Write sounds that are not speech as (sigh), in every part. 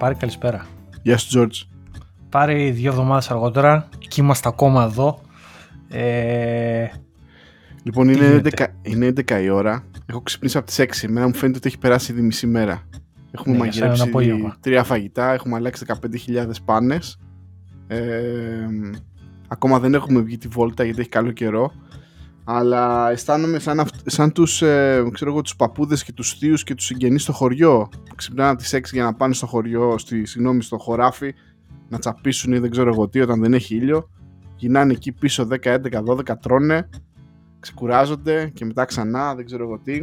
Πάρε καλησπέρα. Γεια σου, Τζόρτζ. Πάρε δύο εβδομάδες αργότερα και είμαστε ακόμα εδώ. Ε... Λοιπόν, είναι 11, είναι 11 η ώρα. Έχω ξυπνήσει από τις 6. Εμένα μου φαίνεται ότι έχει περάσει ήδη μισή μέρα. Έχουμε Ναι, μαγειρέψει για σένα τρία φαγητά, έχουμε αλλάξει 15.000 πάνες. Ε, ακόμα δεν έχουμε βγει τη βόλτα γιατί έχει καλό καιρό. Αλλά αισθάνομαι σαν, αυτ- σαν τους, ε, ξέρω εγώ, τους παππούδες και τους θείους και τους συγγενείς στο χωριό. που Ξυπνάνε από τις 6 για να πάνε στο χωριό, στη, συγγνώμη, στο χωράφι, να τσαπίσουν ή δεν ξέρω εγώ τι όταν δεν έχει ήλιο. Γυρνάνε εκεί πίσω 10, 11, 12, τρώνε, ξεκουράζονται και μετά ξανά, δεν ξέρω εγώ τι.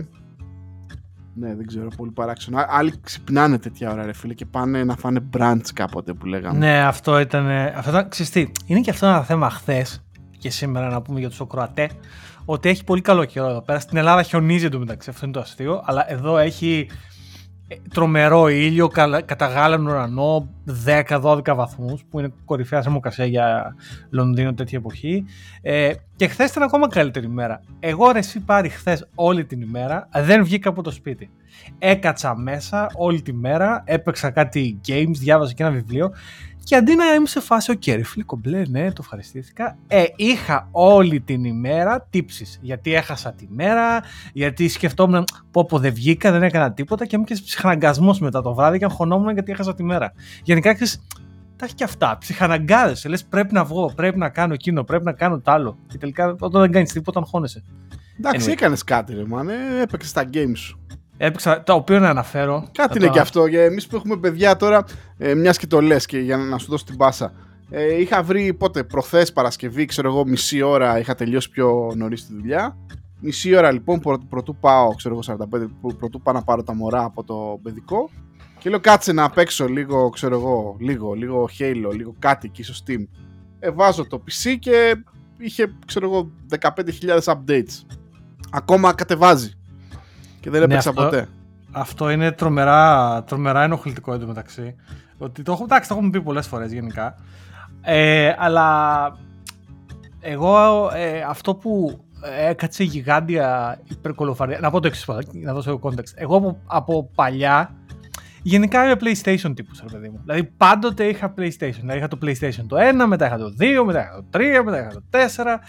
Ναι, δεν ξέρω, πολύ παράξενο. Α- Άλλοι ξυπνάνε τέτοια ώρα, ρε φίλε, και πάνε να φάνε brunch κάποτε που λέγαμε. Ναι, αυτό ήταν. Αυτό ήταν ξέρεις τι, είναι και αυτό ένα θέμα χθες και σήμερα να πούμε για τους Οκροατές. Ότι έχει πολύ καλό καιρό εδώ πέρα. Στην Ελλάδα χιονίζει εντωμεταξύ, αυτό είναι το αστείο. Αλλά εδώ έχει ε, τρομερό ήλιο, καλα- κατά γάλανο ουρανό, 10-12 βαθμούς, που είναι κορυφαία θερμοκρασία για Λονδίνο τέτοια εποχή. Ε, και χθες ήταν ακόμα καλύτερη ημέρα. Εγώ ρε συ Πάρη χθες όλη την ημέρα, δεν βγήκα από το σπίτι. Έκατσα μέσα όλη τη μέρα, έπαιξα κάτι games, διάβαζα και ένα βιβλίο και αντί να είμαι σε φάση, οκ, ρε φίλε κομπλέ, ναι, το ευχαριστήθηκα. Ε, είχα όλη την ημέρα τύψεις. Γιατί έχασα τη μέρα, γιατί σκεφτόμουν, πω πω δεν βγήκα, δεν έκανα τίποτα και μου και ψυχαναγκασμός μετά το βράδυ και αγχωνόμουν γιατί έχασα τη μέρα. Γενικά, ξέρεις, τα έχει και αυτά. Ψυχαναγκάδε. Λες πρέπει να βγω, πρέπει να κάνω εκείνο, πρέπει να κάνω το άλλο. Και τελικά όταν δεν κάνεις τίποτα, αγχώνεσαι. Εντάξει, Anyway. έκανες κάτι, ρε μάνε. Έπαιξες τα games σου. Έπαιξα, το οποίο να αναφέρω. Κάτι θα είναι το- και αυτό. Για εμείς που έχουμε παιδιά τώρα, ε, μιας και το λες και για να σου δώσω την πάσα. Ε, είχα βρει πότε, προχθές Παρασκευή, ξέρω εγώ, μισή ώρα είχα τελειώσει πιο νωρίς τη δουλειά. Μισή ώρα λοιπόν, πρω, πρωτού πάω, ξέρω εγώ, 45, πρω- πρωτού πάω να πάρω τα μωρά από το παιδικό. Και λέω κάτσε να παίξω λίγο, ξέρω εγώ, λίγο, λίγο Halo, λίγο κάτι εκεί στο Steam. Ε, βάζω το PC και είχε, ξέρω εγώ, 15.000 updates. Ακόμα κατεβάζει. Και δεν Ναι, έπαιξα αυτό- ποτέ. Αυτό είναι τρομερά, τρομερά ενοχλητικό εντωμεταξύ. Ότι το, έχω- εντάξει, το έχουμε πει πολλές φορές γενικά. Ε, αλλά εγώ ε, αυτό που έκατσε γιγάντια υπερκολοφαρία. Να πω το εξής πρώτα, να δώσω context. Εγώ από, από παλιά γενικά είμαι PlayStation τύπου, ρε παιδί μου. Δηλαδή πάντοτε είχα PlayStation. Δηλαδή είχα το PlayStation το 1, μετά είχα το 2, μετά είχα το 3, μετά είχα το 4.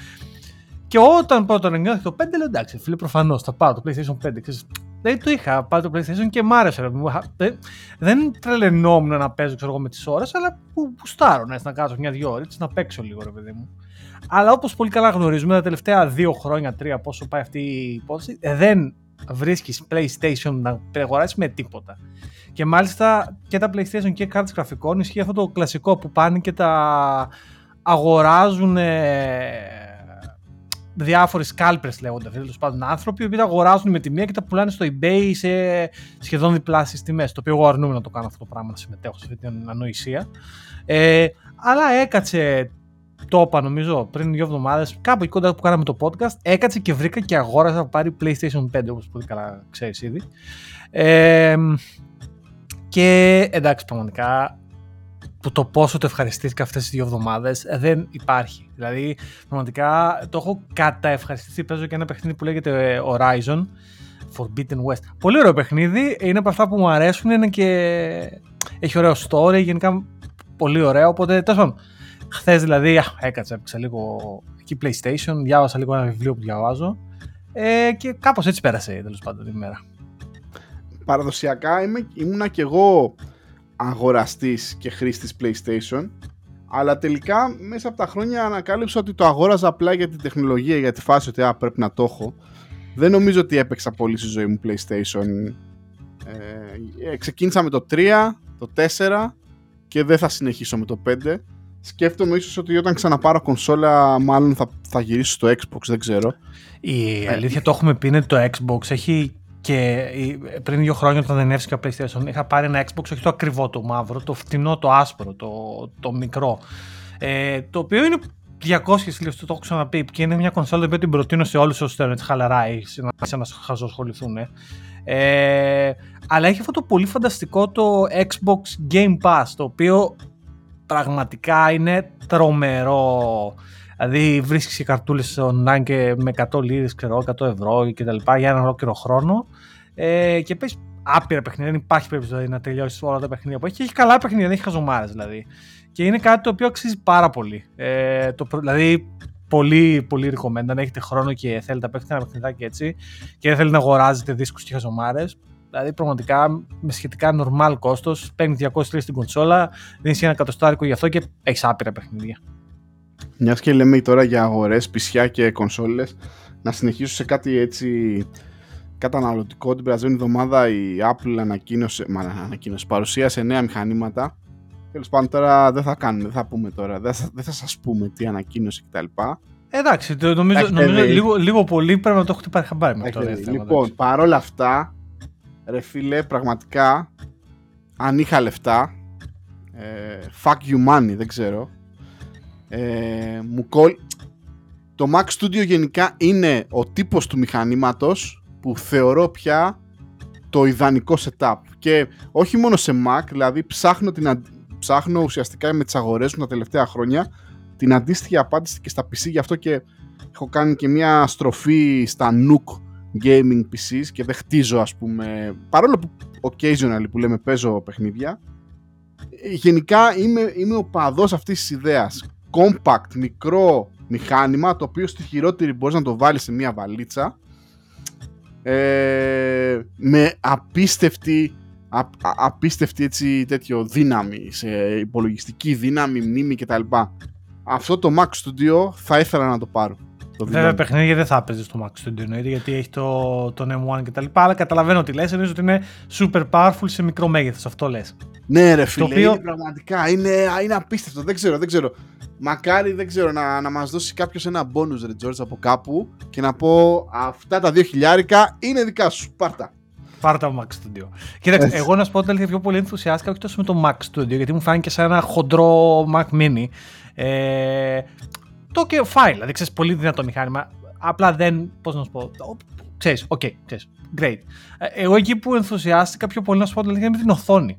Και όταν πρώτον εγκριняθεί το 5, λέω εντάξει, φίλε, προφανώς θα πάω το PlayStation 5. Ξέρεις, δεν το είχα πάρει το PlayStation και μ' άρεσε. ρε παιδί μου. Δεν, δεν τρελαινόμουν να παίζω ξέρω εγώ, με τις ώρες, αλλά που πουστάρω να, να κάτσω μια-δυο ώρες να παίξω λίγο, ρε παιδί μου. Αλλά όπως πολύ καλά γνωρίζουμε, τα τελευταία δύο χρόνια, τρία, πόσο πάει αυτή η υπόθεση, ε, δεν βρίσκεις PlayStation να αγοράσεις με τίποτα. Και μάλιστα και τα PlayStation και κάρτες γραφικών ισχύει αυτό το κλασικό που πάνε και τα αγοράζουν ε, διάφοροι scalpers λέγονται τέλος πάντων άνθρωποι οι οποίοι τα αγοράζουν με τη μία και τα πουλάνε στο eBay σε σχεδόν διπλάσιες τιμές το οποίο εγώ αρνούμαι να το κάνω αυτό το πράγμα να συμμετέχω σε αυτή την ανοησία ε, αλλά έκατσε το είπα νομίζω πριν δύο εβδομάδες, κάπου εκεί κοντά που κάναμε το podcast, έκατσε και βρήκα και αγόρασα να πάρει PlayStation 5, όπως πολύ καλά ξέρεις ήδη. Ε, και εντάξει, πραγματικά που το πόσο το ευχαριστήθηκα αυτές τις δύο εβδομάδες ε, δεν υπάρχει. Δηλαδή, πραγματικά το έχω καταευχαριστηθεί. Παίζω και ένα παιχνίδι που λέγεται ε, Horizon Forbidden West. Πολύ ωραίο παιχνίδι. Είναι από αυτά που μου αρέσουν. Είναι και έχει ωραίο story. Γενικά πολύ ωραίο. Οπότε, τέλος πάντων, χθες δηλαδή α, έκατσα, έπαιξα λίγο εκεί PlayStation, διάβασα λίγο ένα βιβλίο που διαβάζω. Ε, και κάπως έτσι πέρασε τέλος πάντων η μέρα. παραδοσιακά είμαι, ήμουνα κι εγώ αγοραστής και χρήστης PlayStation αλλά τελικά μέσα από τα χρόνια ανακάλυψα ότι το αγόραζα απλά για την τεχνολογία για τη φάση ότι α, πρέπει να το έχω. Δεν νομίζω ότι έπαιξα πολύ στη ζωή μου PlayStation. Ε, ξεκίνησα με το 3 το 4 και δεν θα συνεχίσω με το 5 σκέφτομαι ίσως ότι όταν ξαναπάρω κονσόλα μάλλον θα, θα γυρίσω στο Xbox δεν ξέρω. Η αλήθεια το έχουμε πει είναι το Xbox έχει και πριν δύο χρόνια όταν δεν έβρισκα PlayStation είχα πάρει ένα Xbox, όχι το ακριβό το μαύρο, το φτηνό, το άσπρο, το, το μικρό. Ε, το οποίο είναι 200 λίρε, το έχω ξαναπεί, και είναι μια κονσόλα που την προτείνω σε όλους όσους θέλουν έτσι χαλαρά ή σε να χαζοσχοληθούν. Ε, αλλά έχει αυτό το πολύ φανταστικό το Xbox Game Pass, το οποίο πραγματικά είναι τρομερό. Δηλαδή βρίσκεις και καρτούλες online και με 100 λίρες, ξέρω, 100 ευρώ και τα λοιπά για ένα ολόκληρο χρόνο ε, και πες άπειρα παιχνίδια. Δεν υπάρχει περίπτωση δηλαδή, να τελειώσεις όλα τα παιχνίδια που έχει. Έχει καλά παιχνίδια, δεν έχει χαζομάρες δηλαδή. Και είναι κάτι το οποίο αξίζει πάρα πολύ. Ε, το, δηλαδή, πολύ, πολύ recommend. Αν έχετε χρόνο και θέλετε να παίξετε ένα παιχνιδάκι έτσι και δεν θέλετε να αγοράζετε δίσκους και χαζομάρες. Δηλαδή, πραγματικά με σχετικά normal κόστος παίρνει 200 στην κονσόλα, δίνεις ένα εκατοστάρικο γι' αυτό και έχεις άπειρα παιχνίδια. Μιας και λέμε τώρα για αγορές, πισιά και κονσόλες, να συνεχίσω σε κάτι έτσι καταναλωτικό. Την περασμένη εβδομάδα η Apple ανακοίνωσε, μα, ανακοίνωσε παρουσίασε νέα μηχανήματα. Τέλος πάντων, τώρα δεν θα κάνουμε, δεν θα πούμε τώρα, δεν θα, δεν θα σας πούμε τι ανακοίνωσε κτλ. Εντάξει, το, νομίζω, νομίζω λίγο, λίγο πολύ πρέπει να το έχετε πάρει χαμπάρι με αυτό. Λοιπόν, παρόλα αυτά, ρε φίλε, πραγματικά, αν είχα λεφτά, ε, fuck you money, δεν ξέρω, ε, μου κόλ... Το Mac Studio γενικά είναι ο τύπος του μηχανήματος που θεωρώ πια το ιδανικό setup. Και όχι μόνο σε Mac, δηλαδή ψάχνω, την, ψάχνω ουσιαστικά με τις αγορές μου τα τελευταία χρόνια την αντίστοιχη απάντηση και στα PC, γι' αυτό και έχω κάνει και μια στροφή στα Nook gaming PCs και δεν χτίζω ας πούμε, παρόλο που occasionally που λέμε παίζω παιχνίδια, γενικά είμαι, είμαι ο παδός αυτής της ιδέας compact, μικρό μηχάνημα το οποίο στη χειρότερη μπορείς να το βάλεις σε μια βαλίτσα ε, με απίστευτη α, απίστευτη έτσι τέτοιο δύναμη σε υπολογιστική δύναμη, μνήμη κτλ. Αυτό το Mac Studio θα ήθελα να το πάρω. Το Βέβαια, παιχνίδια δεν θα έπαιζε στο Mac Studio εννοείται γιατί έχει το, τον M1 κτλ. Αλλά καταλαβαίνω τι λες. Νομίζω ότι είναι super powerful σε μικρό μέγεθος. Αυτό λες. Ναι, ρε φίλε. Το οποίο... είναι, πραγματικά είναι, είναι απίστευτο. Δεν ξέρω, δεν ξέρω. Μακάρι, δεν ξέρω, να, να μας δώσει κάποιος ένα bonus, ρε George, από κάπου και να πω αυτά τα δύο χιλιάρικα είναι δικά σου. Πάρτα. Πάρτα από Mac Studio. Κοίταξε, εγώ να σου πω ότι πιο πολύ ενθουσιάστηκα όχι τόσο με το Mac Studio, γιατί μου φάνηκε σαν ένα χοντρό Mac Mini. Ε, το, ok φίλε, δηλαδή ξέρεις πολύ δυνατό μηχάνημα. Απλά δεν. Πώς να σου πω. Ξέρεις, ok, okay, ξέρεις, great. Ε, εγώ εκεί που ενθουσιάστηκα πιο πολύ να σου πω δηλαδή με την οθόνη.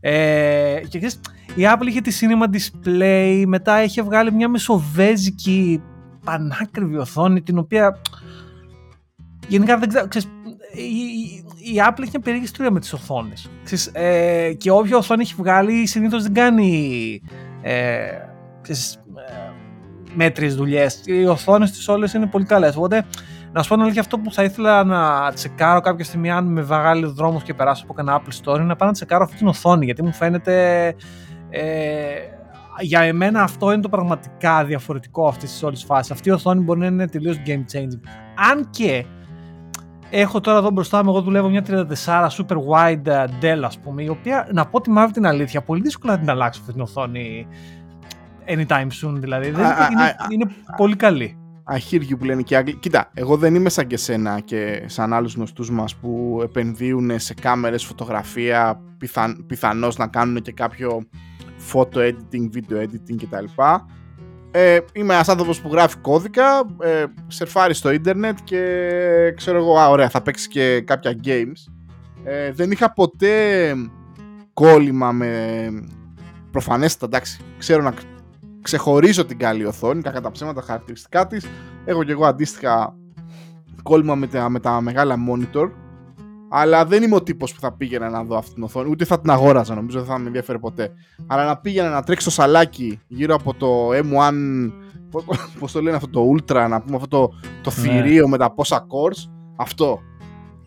Ε, και ξέρεις, η Apple είχε τη Cinema Display, μετά είχε βγάλει μια μεσοβέζικη πανάκριβη οθόνη, την οποία γενικά δεν ξέρω, ξέρεις, η, η Apple έχει μια περίεργη ιστορία με τις οθόνες. Ξέρεις, ε, και όποια οθόνη έχει βγάλει συνήθως δεν κάνει ε, ξέρεις, ε, μέτριες δουλειές. Οι οθόνες τις όλες είναι πολύ καλές. Οπότε, να σου πω αλήθεια, αυτό που θα ήθελα να τσεκάρω κάποια στιγμή, αν με βγάλει δρόμος και περάσω από κανένα Apple Store, είναι να πάω να τσεκάρω αυτή την οθόνη. Γιατί μου φαίνεται. Ε, για εμένα αυτό είναι το πραγματικά διαφορετικό αυτής της όλης φάσης. Αυτή η οθόνη μπορεί να είναι τελείως game changing. Αν και έχω τώρα εδώ μπροστά μου, εγώ δουλεύω μια 34 super wide ε, Dell, ας πούμε, η οποία να πω τη μαύρη την αλήθεια, πολύ δύσκολα να την αλλάξω αυτή την οθόνη anytime soon δηλαδή. Δεν είναι, είναι πολύ καλή. Αχύργιου που λένε και Άγγλοι. Κοίτα, εγώ δεν είμαι σαν και σένα και σαν άλλους γνωστούς μας που επενδύουν σε κάμερες, φωτογραφία, πιθαν, πιθανώς να κάνουν και κάποιο photo editing, video editing κτλ. Ε, είμαι ένας άνθρωπος που γράφει κώδικα, ε, σερφάρει στο ίντερνετ και ξέρω εγώ, α, ωραία, θα παίξει και κάποια games. Ε, δεν είχα ποτέ κόλλημα με προφανέστατα, εντάξει, ξέρω να ξεχωρίζω την καλή οθόνη, κακά τα ψέματα χαρακτηριστικά της. Έχω και εγώ αντίστοιχα κόλλημα με τα, με τα μεγάλα monitor. Αλλά δεν είμαι ο τύπος που θα πήγαινα να δω αυτή την οθόνη, ούτε θα την αγόραζα νομίζω, δεν θα με ενδιαφέρει ποτέ. Αλλά να πήγαινα να τρέξει το σαλάκι γύρω από το M1, πώς το λένε αυτό το Ultra, να πούμε αυτό το, το ναι. θηρίο με τα πόσα cores, αυτό.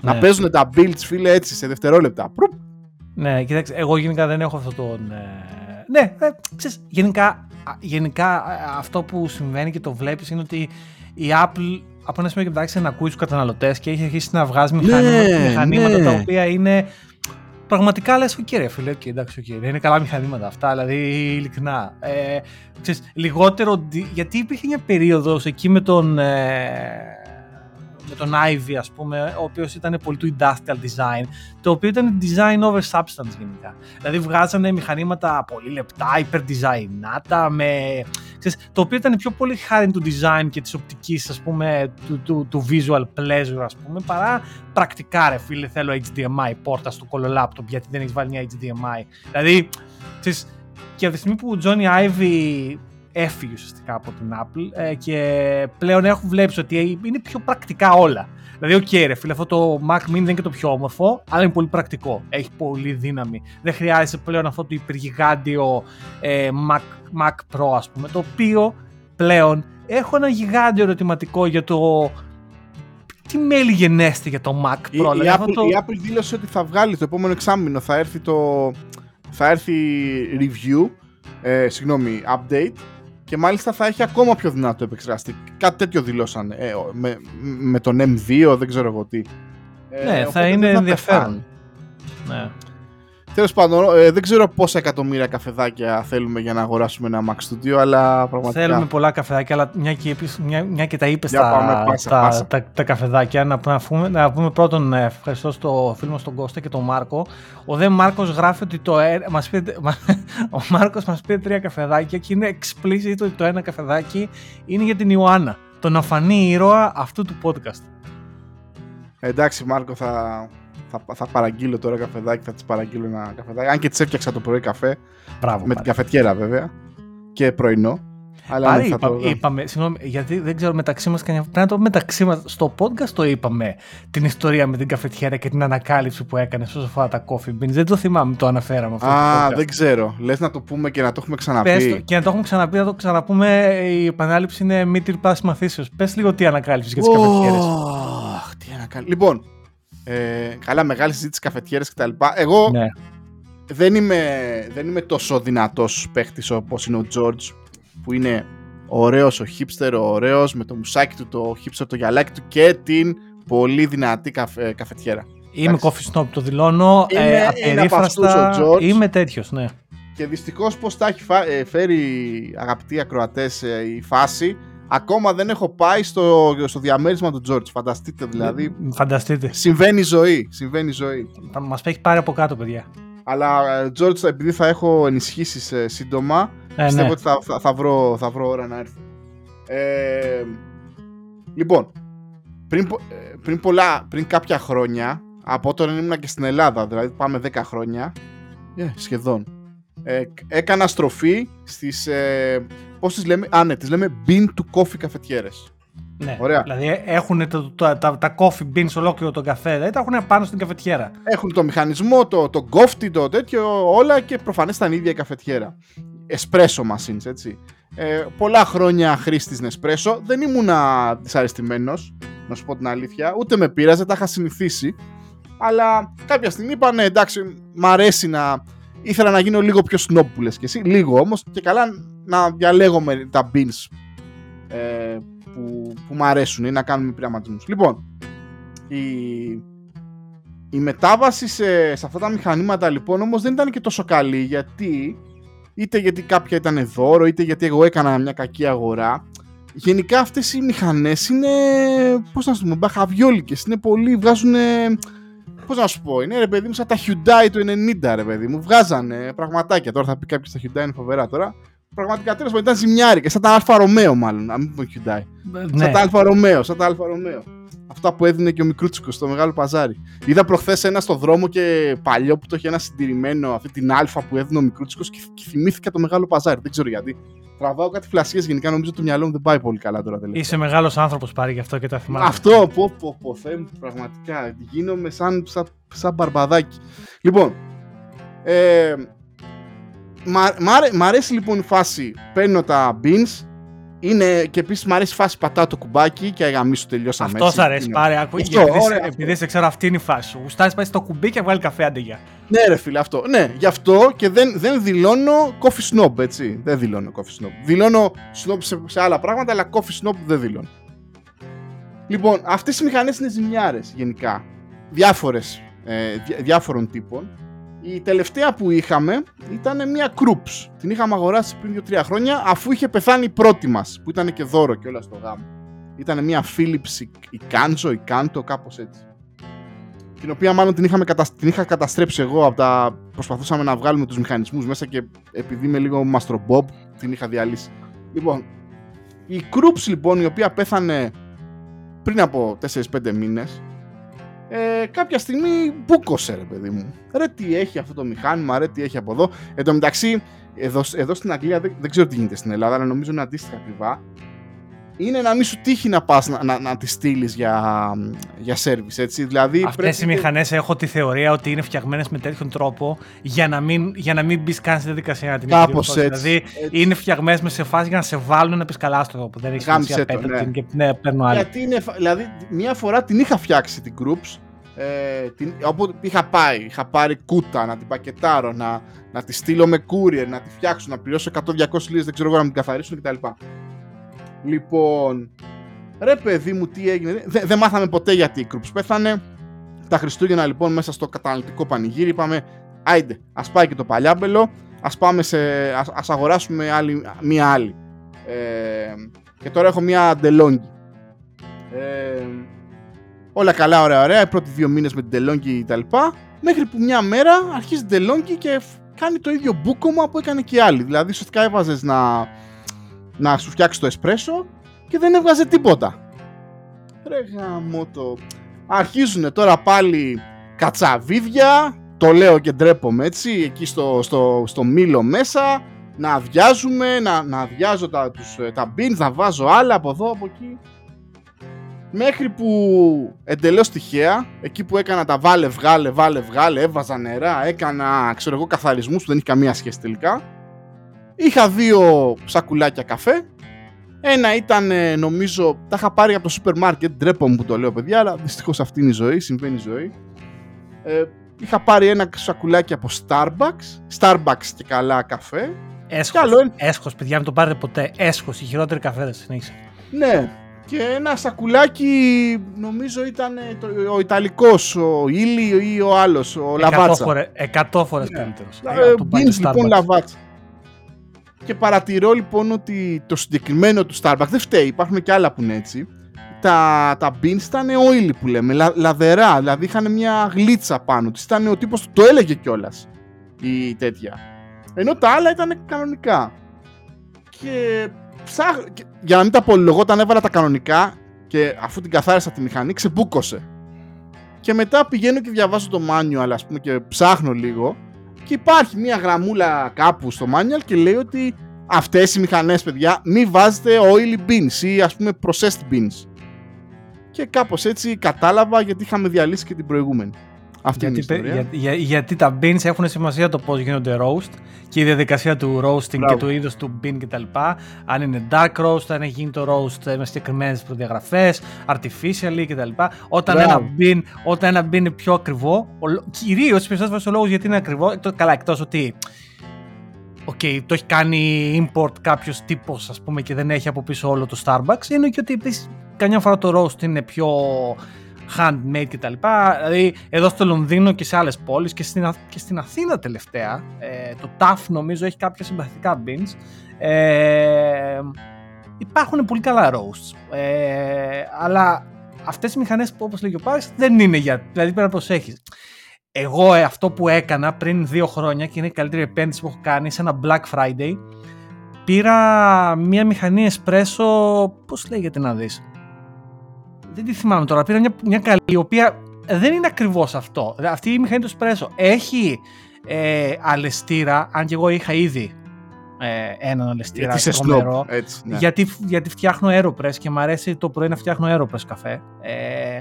Να ναι. παίζουν τα builds, φίλε, έτσι σε δευτερόλεπτα. Ναι, κοιτάξτε, εγώ γενικά δεν έχω αυτό το. Ναι, ε, ξέρεις, γενικά γενικά αυτό που συμβαίνει και το βλέπεις είναι ότι η Apple από ένα σημείο και μετά να ακούει τους καταναλωτές και έχει αρχίσει να βγάζει ναι, μηχανήματα ναι. τα οποία είναι πραγματικά λες, οκ ρε φίλε, okay, εντάξει, okay, είναι καλά μηχανήματα αυτά, δηλαδή ειλικρινά. Ε, ξέρεις, λιγότερο, γιατί υπήρχε μια περίοδος εκεί με τον, ε, με τον Ive ας πούμε, ο οποίος ήταν πολύ του industrial design, το οποίο ήταν design over substance γενικά. Δηλαδή βγάζανε μηχανήματα πολύ λεπτά, υπερ-designάτα, με... Ξέρεις, το οποίο ήταν πιο πολύ χάρη του design και της οπτικής ας πούμε, του, του, του visual pleasure ας πούμε, παρά πρακτικά ρε φίλε θέλω HDMI πόρτα στο κωλολάπτοπ γιατί δεν έχεις βάλει μια HDMI. Δηλαδή, ξέρεις, και από τη στιγμή που ο Jony Ive έφυγε ουσιαστικά από την Apple ε, και πλέον έχουν βλέπει ότι είναι πιο πρακτικά όλα. Δηλαδή, ok, okay, ρε φίλε, αυτό το Mac Mini δεν είναι και το πιο όμορφο, αλλά είναι πολύ πρακτικό. Έχει πολύ δύναμη. Δεν χρειάζεται πλέον αυτό το υπεργιγάντιο ε, Mac, Mac Pro, ας πούμε, το οποίο πλέον έχω ένα γιγάντιο ερωτηματικό για το τι μέλη γενέστε για το Mac Pro. Η, η, δηλαδή, Apple, το... η Apple δήλωσε ότι θα βγάλει το επόμενο εξάμεινο, θα έρθει, το, θα έρθει review, ε, συγγνώμη, update και μάλιστα θα έχει ακόμα πιο δυνατό επεξεργαστή. Κάτι τέτοιο δηλώσαν ε, με, με τον M2, δεν ξέρω εγώ τι. Ε, ναι, θα είναι ενδιαφέρον. Ναι. Τέλος πάντων, ε, δεν ξέρω πόσα εκατομμύρια καφεδάκια θέλουμε για να αγοράσουμε ένα Mac Studio, αλλά πραγματικά. Θέλουμε πολλά καφεδάκια, αλλά μια και, μια, μια και τα είπες τα, τα, τα, τα, καφεδάκια, να, να, πούμε, να πούμε πρώτον ε, ευχαριστώ στο φίλο μας τον Κώστα και τον Μάρκο. Ο δε Μάρκος γράφει ότι το, ε, μας πήρε, (laughs) ο Μάρκος μας πήρε τρία καφεδάκια και είναι explicit ότι το ένα καφεδάκι είναι για την Ιωάννα. Τον αφανή ήρωα αυτού του podcast. Εντάξει, Μάρκο, θα, θα, θα παραγγείλω τώρα καφεδάκι, θα της παραγγείλω ένα καφεδάκι. Αν και της έφτιαξα το πρωί καφέ. Μπράβο, με την καφετιέρα βέβαια. Και πρωινό. Αλλά Άρα, είπα, το... είπαμε, συγγνώμη, γιατί δεν ξέρω μεταξύ μας, πρέπει να το μεταξύ μας. Στο podcast το είπαμε την ιστορία με την καφετιέρα και την ανακάλυψη που έκανες όσο αφορά τα coffee beans. Δεν το θυμάμαι, το αναφέραμε αυτό. Α, δεν ξέρω. Λες να το πούμε και να το έχουμε ξαναπεί. Πες το, και να το έχουμε ξαναπεί, να το ξαναπούμε. Η επανάληψη είναι μη πάση μαθήσεω. Πες λίγο τι ανακάλυψη για τις oh, καφετιέρες. Τι ανακάλυψη. Λοιπόν, ε, καλά, μεγάλη συζήτηση καφετιέρες κτλ. Εγώ ναι. δεν, είμαι, δεν είμαι τόσο δυνατός παίχτης όπως είναι ο George που είναι ωραίος ο hipster, ο ωραίος με το μουσάκι του, το hipster, το γυαλάκι του και την πολύ δυνατή καφε, καφετιέρα. Είμαι coffee snob, το δηλώνω. Είμαι, ε, ο Είμαι τέτοιος, ναι. Και δυστυχώς πώς τα έχει ε, φέρει αγαπητοί ακροατές ε, η φάση, Ακόμα δεν έχω πάει στο, στο διαμέρισμα του George. Φανταστείτε δηλαδή. Φανταστείτε. Συμβαίνει ζωή. Συμβαίνει ζωή. Μας έχει πάρει από κάτω, παιδιά. Αλλά ε, George, επειδή θα έχω ενισχύσει ε, σύντομα, ε, πιστεύω ναι. ότι θα, θα, θα, βρω, θα βρω ώρα να έρθω. Ε, λοιπόν, πριν, ε, πριν, πολλά, πριν κάποια χρόνια, από όταν ήμουν και στην Ελλάδα, δηλαδή πάμε 10 χρόνια, yeah, σχεδόν, ε, έκανα στροφή στις, ε, πώς τις λέμε, α ναι, τις λέμε bean to coffee καφετιέρες. Ναι, Ωραία. δηλαδή έχουν το, το, τα, τα coffee beans ολόκληρο τον καφέ, δηλαδή τα έχουν πάνω στην καφετιέρα. Έχουν το μηχανισμό, το, το κόφτη, το τέτοιο, όλα και προφανές τα ίδια η καφετιέρα. Espresso machines, έτσι. Ε, πολλά χρόνια χρήστης Nespresso, δεν ήμουνα δυσαρεστημένος, να σου πω την αλήθεια, ούτε με πείραζε, τα είχα συνηθίσει. Αλλά κάποια στιγμή είπαν εντάξει, μ' αρέσει να ήθελα να γίνω λίγο πιο snob που λες και εσύ, λίγο όμως και καλά να διαλέγω τα beans ε, που, που μου αρέσουν ή να κάνουμε πειραματισμούς. Λοιπόν, η, η μετάβαση σε, σε αυτά τα μηχανήματα λοιπόν όμως δεν ήταν και τόσο καλή γιατί είτε γιατί κάποια ήταν δώρο είτε γιατί εγώ έκανα μια κακή αγορά γενικά αυτές οι μηχανές είναι πώς να σου πούμε μπαχαβιόλικες είναι πολύ βγάζουν Πώς να σου πω, είναι ρε παιδί μου σαν τα Hyundai του 90 ρε παιδί μου. Βγάζανε πραγματάκια. Τώρα θα πει κάποιος τα Hyundai είναι φοβερά τώρα. Πραγματικά τέλος πάντων ήταν ζημιάρικα. Σαν τα Alfa Romeo μάλλον. Να μην πω Hyundai. Ναι. Σαν τα Alfa Romeo, σαν τα Alfa Romeo. Αυτά που έδινε και ο Μικρούτσικος στο μεγάλο παζάρι. Είδα προχθές ένα στο δρόμο και παλιό που το είχε ένα συντηρημένο αυτή την Αλφα που έδινε ο Μικρούτσικος και, και θυμήθηκα το μεγάλο παζάρι. Δεν ξέρω γιατί. Τραβάω κάτι φλασίες γενικά. Νομίζω ότι το μυαλό μου δεν πάει πολύ καλά τώρα τελευταία. Είσαι μεγάλος άνθρωπος Πάρη γι' αυτό και τα θυμάμαι. Αυτό, πω, πω, πω, μου, πραγματικά. Γίνομαι σαν, σαν, σαν μπαρμπαδάκι. Λοιπόν, ε, μ' αρέσει λοιπόν η φάση. Παίρνω τα beans, είναι και επίσης μου αρέσει η φάση πατάω το κουμπάκι και αγαμίσου τελειώσαμε. Αυτός σ' αρέσει πάρε. Ακού, αυτό, επειδή, ωραία, επειδή σε ξέρω αυτή είναι η φάση σου. Γουστάρεις πάει στο κουμπί και βγάλει καφέ αντίγεια. Ναι, ρε φίλε, αυτό. Ναι, γι' αυτό και δεν, δεν δηλώνω coffee snob, έτσι. Δεν δηλώνω coffee snob. Δηλώνω snob σε, σε άλλα πράγματα, αλλά coffee snob δεν δηλώνω. Λοιπόν, αυτές οι μηχανές είναι ζημιάρες γενικά. Διάφορες. Ε, διάφορων τύπων. Η τελευταία που είχαμε ήταν μια Krups. Την είχαμε αγοράσει πριν 2-3 χρόνια αφού είχε πεθάνει η πρώτη μας, που ήταν και δώρο και όλα στο γάμο. Ήταν μια Philips η Kanzo, η Kanto, κάπως έτσι. Την οποία μάλλον την, είχαμε την είχα καταστρέψει εγώ από τα. Προσπαθούσαμε να βγάλουμε τους μηχανισμούς μέσα και επειδή είμαι λίγο μαστρομπομπ, την είχα διαλύσει. Λοιπόν, η Krups λοιπόν η οποία πέθανε πριν από 4-5 μήνες ε, κάποια στιγμή μπούκωσε ρε παιδί μου. Ρε τι έχει αυτό το μηχάνημα, ρε τι έχει από εδώ. Εν τω μεταξύ εδώ, εδώ στην Αγγλία δεν, δεν ξέρω τι γίνεται στην Ελλάδα, αλλά νομίζω είναι αντίστοιχα ακριβά είναι να μην σου τύχει να πας να, να, να τη στείλεις για, για service, έτσι. Δηλαδή, Αυτές πρέπει... οι μηχανές έχω τη θεωρία ότι είναι φτιαγμένες με τέτοιον τρόπο για να μην, για να μην μπεις καν στη διαδικασία να την Κάπως έτσι, Δηλαδή έτσι. είναι φτιαγμένες με σε φάση για να σε βάλουν να πεις καλά στο τρόπο. Δεν έχει σημασία πέτω ναι. την και ναι, παίρνω άλλη. Γιατί είναι, δηλαδή μια φορά την είχα φτιάξει την groups ε, την, όπου είχα πάει, είχα πάρει κούτα να την πακετάρω, να, να τη στείλω με courier, να τη φτιάξω, να πληρώσω 100-200 λίρες, δεν ξέρω εγώ να την καθαρίσουν κτλ. Λοιπόν, ρε παιδί μου, τι έγινε. Δεν δε μάθαμε ποτέ γιατί η Κρουπς πέθανε. Τα Χριστούγεννα λοιπόν μέσα στο καταναλωτικό πανηγύρι είπαμε Άιντε, ας πάει και το παλιάμπελο, ας, πάμε σε, ας, ας αγοράσουμε άλλη, μία άλλη. Ε, και τώρα έχω μία DeLonghi. Ε, όλα καλά, ωραία, ωραία. Οι πρώτοι δύο μήνες με την DeLonghi και τα λοιπά. Μέχρι που μια μέρα αρχίζει DeLonghi και κάνει το ίδιο μπούκομα που έκανε και οι άλλοι. Δηλαδή, ουσιαστικά έβαζες να να σου φτιάξει το εσπρέσο και δεν έβγαζε τίποτα. Ρε γαμώτο. Αρχίζουν τώρα πάλι κατσαβίδια, το λέω και ντρέπομαι έτσι, εκεί στο, στο, στο μήλο μέσα, να αδειάζουμε, να, να αδειάζω τα, τους, τα beans, να βάζω άλλα από εδώ, από εκεί. Μέχρι που εντελώς τυχαία, εκεί που έκανα τα βάλε, βγάλε, βάλε, βγάλε, έβαζα νερά, έκανα, ξέρω εγώ, καθαρισμούς που δεν έχει καμία σχέση τελικά Είχα δύο σακουλάκια καφέ. Ένα ήταν, ε, νομίζω, τα είχα πάρει από το σούπερ μάρκετ. Ντρέπομαι που το λέω, παιδιά, αλλά δυστυχώς αυτή είναι η ζωή, συμβαίνει η ζωή. Ε, είχα πάρει ένα σακουλάκι από Starbucks. Starbucks και καλά καφέ. Έσχος, έσχος παιδιά, μην το πάρετε ποτέ. Έσχος, η χειρότερη καφέ δεν συνέχισε. Ναι, και ένα σακουλάκι νομίζω ήταν το, ο Ιταλικός, ο Ήλι ή ο άλλος, ο Λαβάτσα. Εκατό φορές ναι. καλύτερος. Ε, λοιπόν Λαβάτσα και παρατηρώ λοιπόν ότι το συγκεκριμένο του Starbucks δεν φταίει, υπάρχουν και άλλα που είναι έτσι. Τα, τα beans ήταν oily που λέμε, λα, λαδερά, δηλαδή είχαν μια γλίτσα πάνω του. Ήταν ο τύπος το έλεγε κιόλας η τέτοια. Ενώ τα άλλα ήταν κανονικά. Και, ψάχ... για να μην τα απολογώ, όταν έβαλα τα κανονικά και αφού την καθάρισα τη μηχανή, ξεμπούκωσε. Και μετά πηγαίνω και διαβάζω το manual, ας πούμε, και ψάχνω λίγο και υπάρχει μια γραμμούλα κάπου στο manual και λέει ότι αυτές οι μηχανές παιδιά μη βάζετε oily beans ή ας πούμε processed beans. Και κάπως έτσι κατάλαβα γιατί είχαμε διαλύσει και την προηγούμενη αυτή γιατί, είναι η ιστορία. Για, για, γιατί τα beans έχουν σημασία το πώς γίνονται roast και η διαδικασία του roasting Μπράβο. και του είδους του bean κτλ. Αν είναι dark roast, αν έχει γίνει το roast με συγκεκριμένες προδιαγραφές, artificially κτλ. Όταν ένα, bean, όταν ένα bean είναι πιο ακριβό, κυρίως στις περισσότερες φορές ο λόγος γιατί είναι ακριβό, καλά εκτός ότι Ok, okay, το έχει κάνει import κάποιος τύπος, ας πούμε, και δεν έχει από πίσω όλο το Starbucks. Είναι και ότι επίσης καμιά φορά το roast είναι πιο handmade κτλ. Δηλαδή εδώ στο Λονδίνο και σε άλλες πόλεις και στην, και στην Αθήνα τελευταία ε, το TAF νομίζω έχει κάποια συμπαθητικά beans. Ε, υπάρχουν πολύ καλά roasts. Ε, αλλά αυτές οι μηχανές που όπως λέγει ο Πάρης δεν είναι για, δηλαδή πρέπει να προσέχεις. Εγώ ε, αυτό που έκανα πριν δύο χρόνια και είναι η καλύτερη επένδυση που έχω κάνει σε ένα Black Friday πήρα μια μηχανή espresso πώς λέγεται να δεις δεν τη θυμάμαι τώρα, πήρα μια, μια καλή, η οποία δεν είναι ακριβώς αυτό. Αυτή η μηχανή του Espresso έχει ε, αλεστήρα, αν και εγώ είχα ήδη ε, έναν αλεστήρα γιατί τρομερό, έτσι, ναι. γιατί, γιατί φτιάχνω Aeropress και μου αρέσει το πρωί να φτιάχνω Aeropress καφέ. Ε,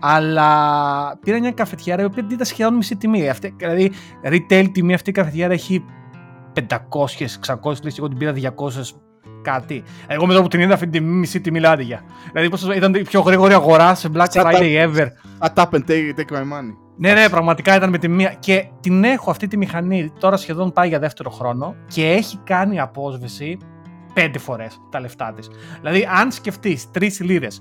αλλά πήρα μια καφετιέρα η οποία ήταν σχεδόν μισή τιμή. Αυτή, δηλαδή, retail τιμή αυτή η καφετιέρα έχει 500-600 λίστε, εγώ την πήρα 200 κάτι. Εγώ με το που την είδα αυτή τη μισή τιμή λάδια. Δηλαδή πώς ήταν η πιο γρήγορη αγορά σε Black Friday ever. Shut up and take, take my money. Ναι, ναι, πραγματικά ήταν με τη μία. Και την έχω αυτή τη μηχανή τώρα σχεδόν πάει για δεύτερο χρόνο και έχει κάνει απόσβεση πέντε φορές τα λεφτά της. Δηλαδή, αν σκεφτείς τρεις λίρες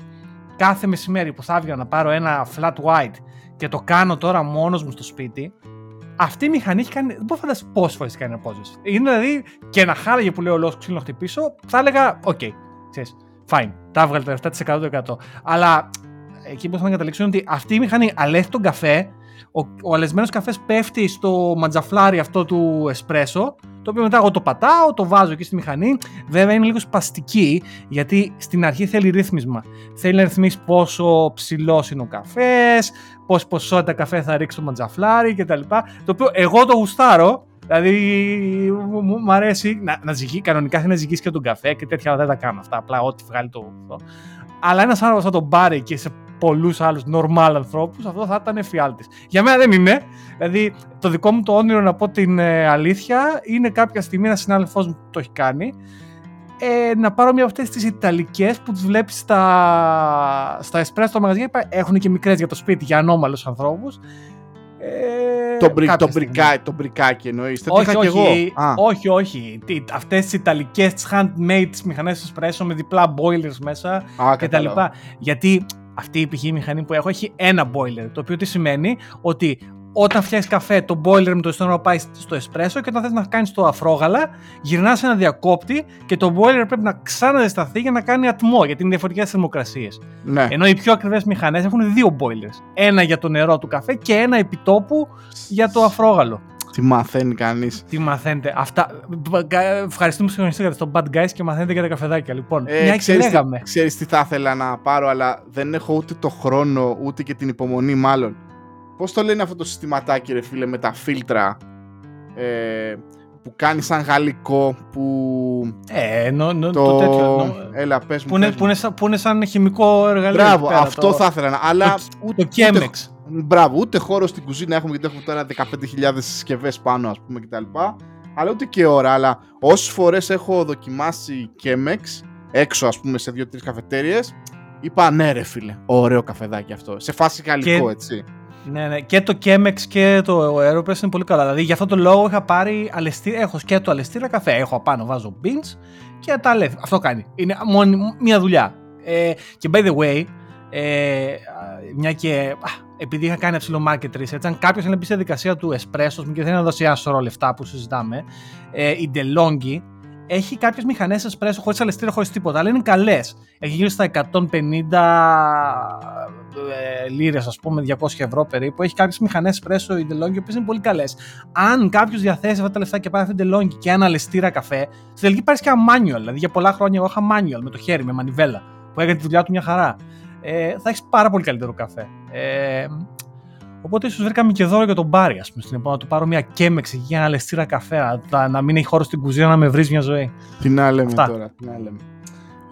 κάθε μεσημέρι που θα έβγαινα να πάρω ένα flat white και το κάνω τώρα μόνος μου στο σπίτι, αυτή η μηχανή έχει κάνει. Δεν μπορώ να φανταστώ πόσες φορές έχει κάνει απόσβεση. Είναι δηλαδή και να χάλαγε που λέει ο λόγο ξύλο να χτυπήσω, θα έλεγα: Ok, okay, ξέρεις, fine, τα έβγαλε τα λεφτά της 100%. Αλλά εκεί που θέλω να καταλήξω είναι ότι αυτή η μηχανή αλέθει τον καφέ, ο, ο αλεσμένος καφές πέφτει στο ματζαφλάρι αυτό του εσπρέσο, το οποίο μετά εγώ το πατάω, το βάζω εκεί στη μηχανή. Βέβαια είναι λίγο σπαστική, γιατί στην αρχή θέλει ρύθμισμα. Θέλει να ρυθμίσει πόσο ψηλός είναι ο καφές, πόση ποσότητα καφέ θα ρίξει το ματζαφλάρι κτλ. Το οποίο εγώ το γουστάρω, Δηλαδή, μου, μου- μου αρέσει να, να ζυγεί, κανονικά θέλει να ζυγίσει και τον καφέ και τέτοια δεν τα κάνω αυτά. Απλά ό,τι βγάλει το. αυτό. Αλλά ένας άνθρωπος θα τον πάρει και σε πολλούς άλλους normal ανθρώπους, αυτό θα ήταν εφιάλτης. Για μένα δεν είναι. Δηλαδή, το δικό μου το όνειρο να πω την ε, αλήθεια είναι κάποια στιγμή ένας συνάδελφός μου που το έχει κάνει. Ε, να πάρω μια από αυτές τις Ιταλικές που τις βλέπεις στα, στα εσπρέσο στο μαγαζί. Έχουν και μικρές για το σπίτι, για ανώμαλους ανθρώπους. Ε, Το, μπρι, κάποια το, στιγμή. μπρικάκι, το μπρικάκι εννοείς. Το Όχι, είχα κι εγώ. όχι, Α, όχι, όχι. Τι, αυτές τις ιταλικές, τις handmade, τις μηχανές espresso με διπλά boilers μέσα α, και τα κατάλαβα. λοιπά. Γιατί αυτή η π.χ. μηχανή που έχω έχει ένα boiler, το οποίο τι σημαίνει ότι όταν φτιάχνει καφέ, το boiler με το ιστόνομα πάει στο εσπρέσο και όταν θες να κάνεις το αφρόγαλα, γυρνάς σε ένα διακόπτη και το boiler πρέπει να ξαναζεσταθεί για να κάνει ατμό, γιατί είναι διαφορετικές θερμοκρασίες. Ναι. Ενώ οι πιο ακριβές μηχανές έχουν δύο boilers. Ένα για το νερό του καφέ και ένα επιτόπου για το αφρόγαλο. Τι μαθαίνει κανείς. Τι μαθαίνετε. Αυτά. Ευχαριστούμε που συγχωρηθήκατε στο Bad Guys και μαθαίνετε για τα καφεδάκια. Λοιπόν, Ε, μια και ξέρεις, τι, λέγαμε. ξέρεις τι θα ήθελα να πάρω, αλλά δεν έχω ούτε το χρόνο, ούτε και την υπομονή μάλλον. Πώς το λένε αυτό το συστηματάκι ρε φίλε με τα φίλτρα ε, που κάνει σαν γαλλικό που Ε, νο, νο, το... το, τέτοιο. νο- Έλα πες μου, που, είναι, πες που, μου. είναι, σαν- που είναι σαν χημικό εργαλείο. Μπράβο, εκεί πέρα, αυτό το, θα ήθελα να... Αλλά το, ούτε, το Chemex. Μπράβο, ούτε χώρο στην κουζίνα έχουμε γιατί έχουμε τώρα 15.000 συσκευές πάνω, ας πούμε κτλ. Αλλά ούτε και ώρα. Αλλά όσες φορές έχω δοκιμάσει Chemex έξω, ας πούμε, σε δύο-τρεις καφετέρειε, είπα ναι, ρε φίλε, ωραίο καφεδάκι αυτό. Σε φάση γαλλικό, Και- έτσι. Ναι, ναι. Και το Chemex και το Aeropress είναι πολύ καλά. Δηλαδή, για αυτό το λόγο είχα πάρει αλεστήρα, έχω και το αλεστήρα καφέ. Έχω απάνω, βάζω beans και τα αλεύει. Αυτό κάνει. Είναι μόνη, μία δουλειά. Ε, και by the way, ε, α, μια και α, επειδή είχα κάνει ψηλό market research, αν κάποιος θέλει να μπει στη διαδικασία του espresso και θέλει να δώσει ένα σωρό λεφτά που συζητάμε, ε, η DeLonghi έχει κάποιες μηχανές espresso χωρίς αλεστήρα, χωρίς τίποτα, αλλά είναι καλές. Έχει γύρω στα 150 ε, λίρες, ας πούμε, 200 ευρώ περίπου. Έχει κάποιε μηχανές espresso η DeLonghi, οι οποίες είναι πολύ καλές. Αν κάποιος διαθέσει αυτά τα λεφτά και πάρει αυτή την DeLonghi και ένα αλεστήρα καφέ, στη τελική πάρεις και ένα manual. Δηλαδή για πολλά χρόνια εγώ είχα manual με το χέρι, με μανιβέλα, που έκανε τη δουλειά του μια χαρά. Ε, θα έχεις πάρα πολύ καλύτερο καφέ. Ε, Οπότε ίσως βρήκαμε και δώρο για τον Μπάρι, ας πούμε. Στην επόμενη να του πάρω μια κέμεξ εκεί για ένα αλεστήρα καφέ. Να, να μην έχει χώρο στην κουζίνα να με βρεις μια ζωή. Τι να λέμε Αυτά. τώρα, τι να λέμε.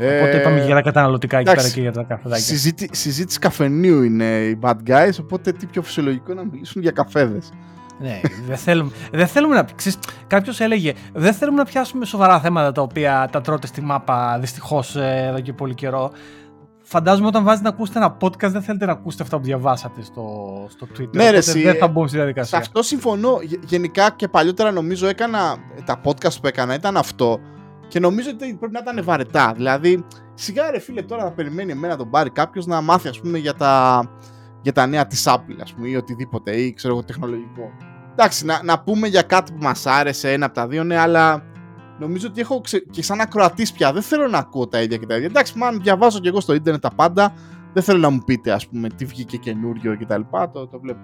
Οπότε Ε, είπαμε και για τα καταναλωτικά εκεί εντάξει. πέρα και για τα καφεδάκια. συζήτη- συζήτηση καφενείου είναι οι bad guys, οπότε τι πιο φυσιολογικό να μιλήσουν για καφέδες. Ναι, δεν θέλουμε, δεν θέλουμε να. Κάποιος έλεγε, δεν θέλουμε να πιάσουμε σοβαρά θέματα τα οποία τα τρώτε στη μάπα δυστυχώς εδώ και πολύ καιρό. Φαντάζομαι όταν βάζετε να ακούσετε ένα podcast δεν θέλετε να ακούσετε αυτά που διαβάσατε στο, στο Twitter. Ναι, ρε, οπότε εσύ, δεν θα ε, μπούμε στη Σε διαδικασία. αυτό συμφωνώ. Γε- Γενικά και παλιότερα νομίζω έκανα. Τα podcast που έκανα ήταν αυτό. Και νομίζω ότι πρέπει να ήταν βαρετά. Δηλαδή, σιγά ρε φίλε, τώρα θα περιμένει εμένα τον πάρει κάποιος να μάθει, ας πούμε, για τα, για τα νέα της Apple, ας πούμε, ή οτιδήποτε, ή ξέρω εγώ, τεχνολογικό. Εντάξει, να, να πούμε για κάτι που μας άρεσε, ένα από τα δύο, ναι, αλλά νομίζω ότι έχω ξε... και σαν ακροατής πια. Δεν θέλω να ακούω τα ίδια και τα ίδια. Εντάξει, μαν διαβάζω και εγώ στο ίντερνετ τα πάντα. Δεν θέλω να μου πείτε, ας πούμε, τι βγήκε καινούριο κτλ. Το, το βλέπω.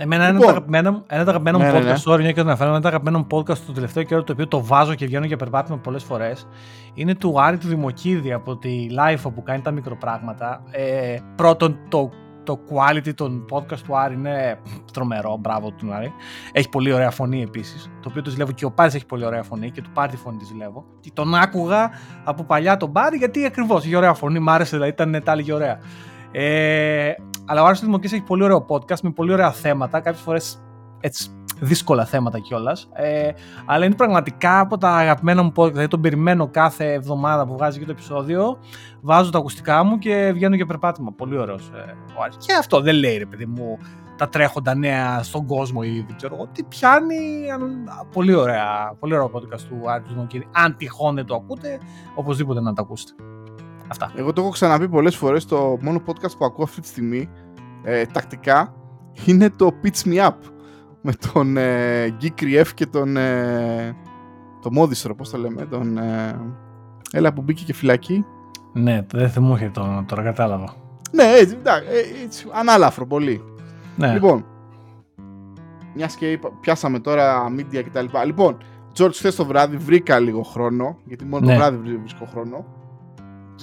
Εμένα ένα Λοιπόν. από τα αγαπημένα μου- ένα από τα αγαπημένα μου Ναι, ναι, ναι. podcast, sorry, μια και το αναφέρω, ένα από τα αγαπημένα μου podcast του τελευταίο καιρό, το οποίο το βάζω και βγαίνω για περπάτημα πολλές φορές, είναι του Άρη του Δημοκίδη από τη Life που κάνει τα μικροπράγματα. Ε, πρώτον, το, το quality των podcast του Άρη είναι τρομερό, μπράβο του Άρη. Έχει πολύ ωραία φωνή επίσης, το οποίο το ζηλεύω και ο Πάρης έχει πολύ ωραία φωνή και του Πάρη τη φωνή τη ζηλεύω. Και τον άκουγα από παλιά τον Πάρη γιατί ακριβώς έχει ωραία φωνή, μ' άρεσε, δηλαδή ήταν τα έλεγε ωραία. Ε, αλλά ο Άρης Δημοκής έχει πολύ ωραίο podcast με πολύ ωραία θέματα, κάποιες φορές έτσι δύσκολα θέματα κιόλας. Ε, αλλά είναι πραγματικά από τα αγαπημένα μου podcast. Δηλαδή τον περιμένω κάθε εβδομάδα που βγάζει και το επεισόδιο. Βάζω τα ακουστικά μου και βγαίνω για περπάτημα. Πολύ ωραίος ε, ο Άρης. Και αυτό δεν λέει ρε παιδί μου τα τρέχοντα νέα στον κόσμο ή δεν ξέρω εγώ. Τι πιάνει. αν- Πολύ ωραία. Πολύ ωραίο podcast του Άρης του Δημοκίδη. Αν τυχόν δεν το ακούτε, οπωσδήποτε να το ακούσετε. Αυτά. Εγώ το έχω ξαναπεί πολλές φορές, το μόνο podcast που ακούω αυτή τη στιγμή, ε, τακτικά, είναι το Pitch Me Up, με τον ε, Geek Rief και τον, ε, το Μόδιστρο, πώς το λέμε, τον, ε, έλα που μπήκε και φυλακή. Ναι, δεν θα μου είχε το, τώρα κατάλαβα. Ναι, έτσι, εντάξει, ε, έτσι, ανάλαφρο πολύ. Ναι. Λοιπόν, μιας και είπα- πιάσαμε τώρα media κτλ. Λοιπόν, George, χθες το βράδυ βρήκα λίγο χρόνο, γιατί μόνο Ναι. το βράδυ βρι- βρίσκω χρόνο.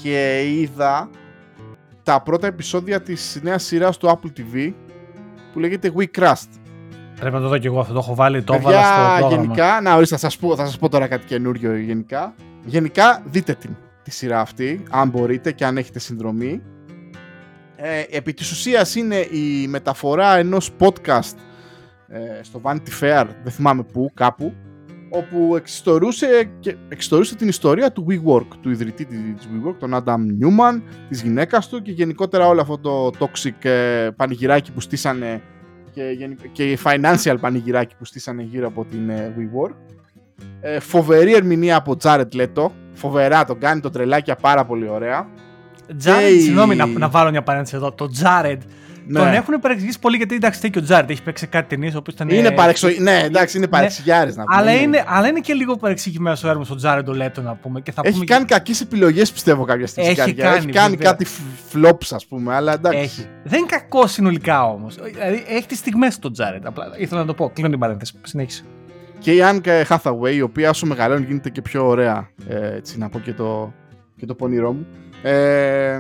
Και είδα τα πρώτα επεισόδια της νέας σειράς του Apple TV που λέγεται We Crust. Πρέπει να το δω και εγώ αυτό. Το έχω βάλει το έβαλα στο πρόγραμμα. γενικά, να ορίστε, θα σας, πω, θα σας πω τώρα κάτι καινούριο γενικά. Γενικά, δείτε την τη σειρά αυτή, αν μπορείτε και αν έχετε συνδρομή. Ε, επί της ουσίας είναι η μεταφορά ενός podcast ε, στο Vanity Fair, δεν θυμάμαι πού, κάπου, όπου εξιστορούσε, και, εξιστορούσε την ιστορία του WeWork, του ιδρυτή της WeWork, τον Adam Newman, της γυναίκας του και γενικότερα όλο αυτό το toxic ε, πανηγυράκι που στήσανε και, και financial πανηγυράκι που στήσανε γύρω από την ε, WeWork. Ε, φοβερή ερμηνεία από Jared Leto, φοβερά, τον κάνει το τρελάκια πάρα πολύ ωραία. Jared, συγγνώμη να, να βάλω μια παρένθεση εδώ, το Jared ναι. Τον έχουν παρεξηγήσει πολύ γιατί εντάξει, και ο Τζάρετ έχει παίξει κάτι ταινίες όπου ήταν. Είναι παρεξο... Ναι, εντάξει, είναι παρεξηγιάρης ναι. να πούμε. Αλλά είναι, αλλά είναι και λίγο παρεξηγημένος ο έργο ο Τζάρετ ο Λέτο να πούμε. Και θα έχει πούμε... κάνει κακές επιλογές πιστεύω κάποια στιγμή. Έχει, κάνει, έχει κάνει κάτι flops ας πούμε, αλλά εντάξει. Έχει. Δεν είναι κακό συνολικά όμως. Δηλαδή έχει τις στιγμές του Τζάρετ. Απλά ήθελα να το πω. Κλείνω την παρένθεση. Συνέχισε. Και η Άνκα Hathaway, η οποία όσο μεγαλώνει γίνεται και πιο ωραία. Ε, έτσι να πω και το, και το πονηρό μου. Ε,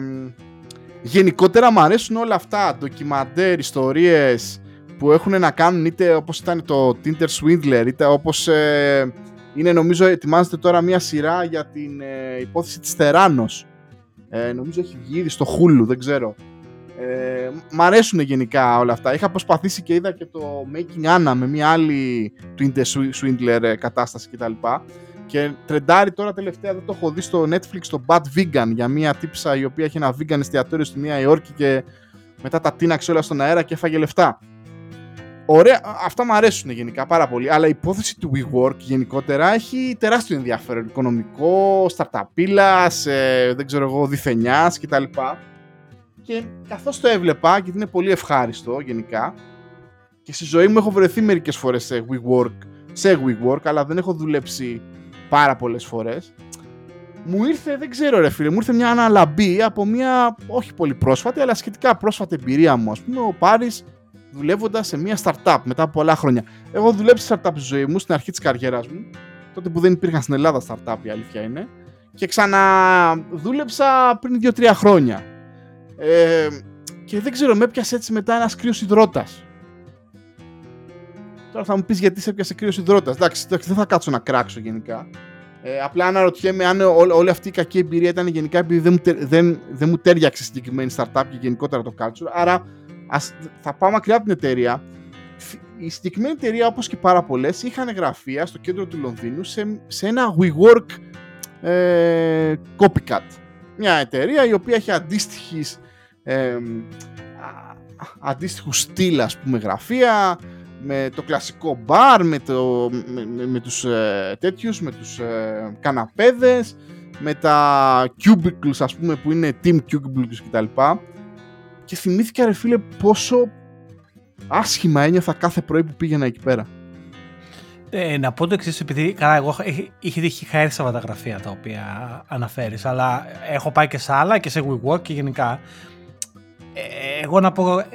γενικότερα μου αρέσουν όλα αυτά, ντοκιμαντέρ, ιστορίες που έχουν να κάνουν είτε όπως ήταν το Tinder Swindler, είτε όπως ε, είναι νομίζω ετοιμάζεται τώρα μια σειρά για την ε, υπόθεση της Θεράνος. Ε, νομίζω έχει βγει ήδη στο Hulu, δεν ξέρω. Ε, μ' αρέσουν γενικά όλα αυτά. Είχα προσπαθήσει και είδα και το Making Anna με μια άλλη Tinder Swindler ε, κατάσταση κτλ. Και τρεντάρει τώρα τελευταία, δεν το έχω δει στο Netflix, το Bad Vegan για μια τύψα η οποία έχει ένα vegan εστιατόριο στη Νέα Υόρκη και μετά τα τίναξε όλα στον αέρα και έφαγε λεφτά. Ωραία, αυτά μου αρέσουν γενικά πάρα πολύ, αλλά η υπόθεση του WeWork γενικότερα έχει τεράστιο ενδιαφέρον. Οικονομικό, σταρταπίλα, ε, δεν ξέρω εγώ, διθενιάς κτλ. Και καθώς το έβλεπα, γιατί είναι πολύ ευχάριστο γενικά, και στη ζωή μου έχω βρεθεί μερικές φορές σε WeWork, σε WeWork, αλλά δεν έχω δουλέψει πάρα πολλές φορές. Μου ήρθε, δεν ξέρω ρε φίλε, μου ήρθε μια αναλαμπή από μια όχι πολύ πρόσφατη, αλλά σχετικά πρόσφατη εμπειρία μου. Α πούμε, ο Πάρης δουλεύοντας σε μια startup μετά από πολλά χρόνια. Εγώ δουλέψει startup στη ζωή μου, στην αρχή της καριέρας μου, τότε που δεν υπήρχαν στην Ελλάδα startup, η αλήθεια είναι, και ξαναδούλεψα πριν 2-3 χρόνια. Ε, και δεν ξέρω, με έπιασε έτσι μετά ένας κρύος υδρότας. Τώρα θα μου πεις γιατί σε έπιασε κρύο υδρότα. Εντάξει, δεν θα κάτσω να κράξω γενικά. Ε, απλά αναρωτιέμαι αν ό, όλη αυτή η κακή εμπειρία ήταν γενικά επειδή δεν μου, δεν, δεν μου τέριαξε συγκεκριμένη startup και γενικότερα το culture. Άρα ας, θα πάω μακριά από την εταιρεία. Η συγκεκριμένη εταιρεία, όπως και πάρα πολλές, είχαν γραφεία στο κέντρο του Λονδίνου σε, σε ένα WeWork ε, copycat. Μια εταιρεία η οποία έχει αντίστοιχης. Ε, αντίστοιχους στυλ ας πούμε γραφεία με το κλασικό μπαρ, με, το, με, με, τους ε, τέτοιους, με τους ε, καναπέδες, με τα cubicles ας πούμε που είναι team cubicles κτλ. Και θυμήθηκα ρε φίλε πόσο άσχημα ένιωθα κάθε πρωί που πήγαινα εκεί πέρα. Ε, να πω το εξής, επειδή καλά, εγώ είχε είχα έρθει σε αυτά τα γραφεία τα οποία αναφέρεις, αλλά έχω πάει και σε άλλα και σε WeWork και γενικά. Ε, εγώ να πω, ε,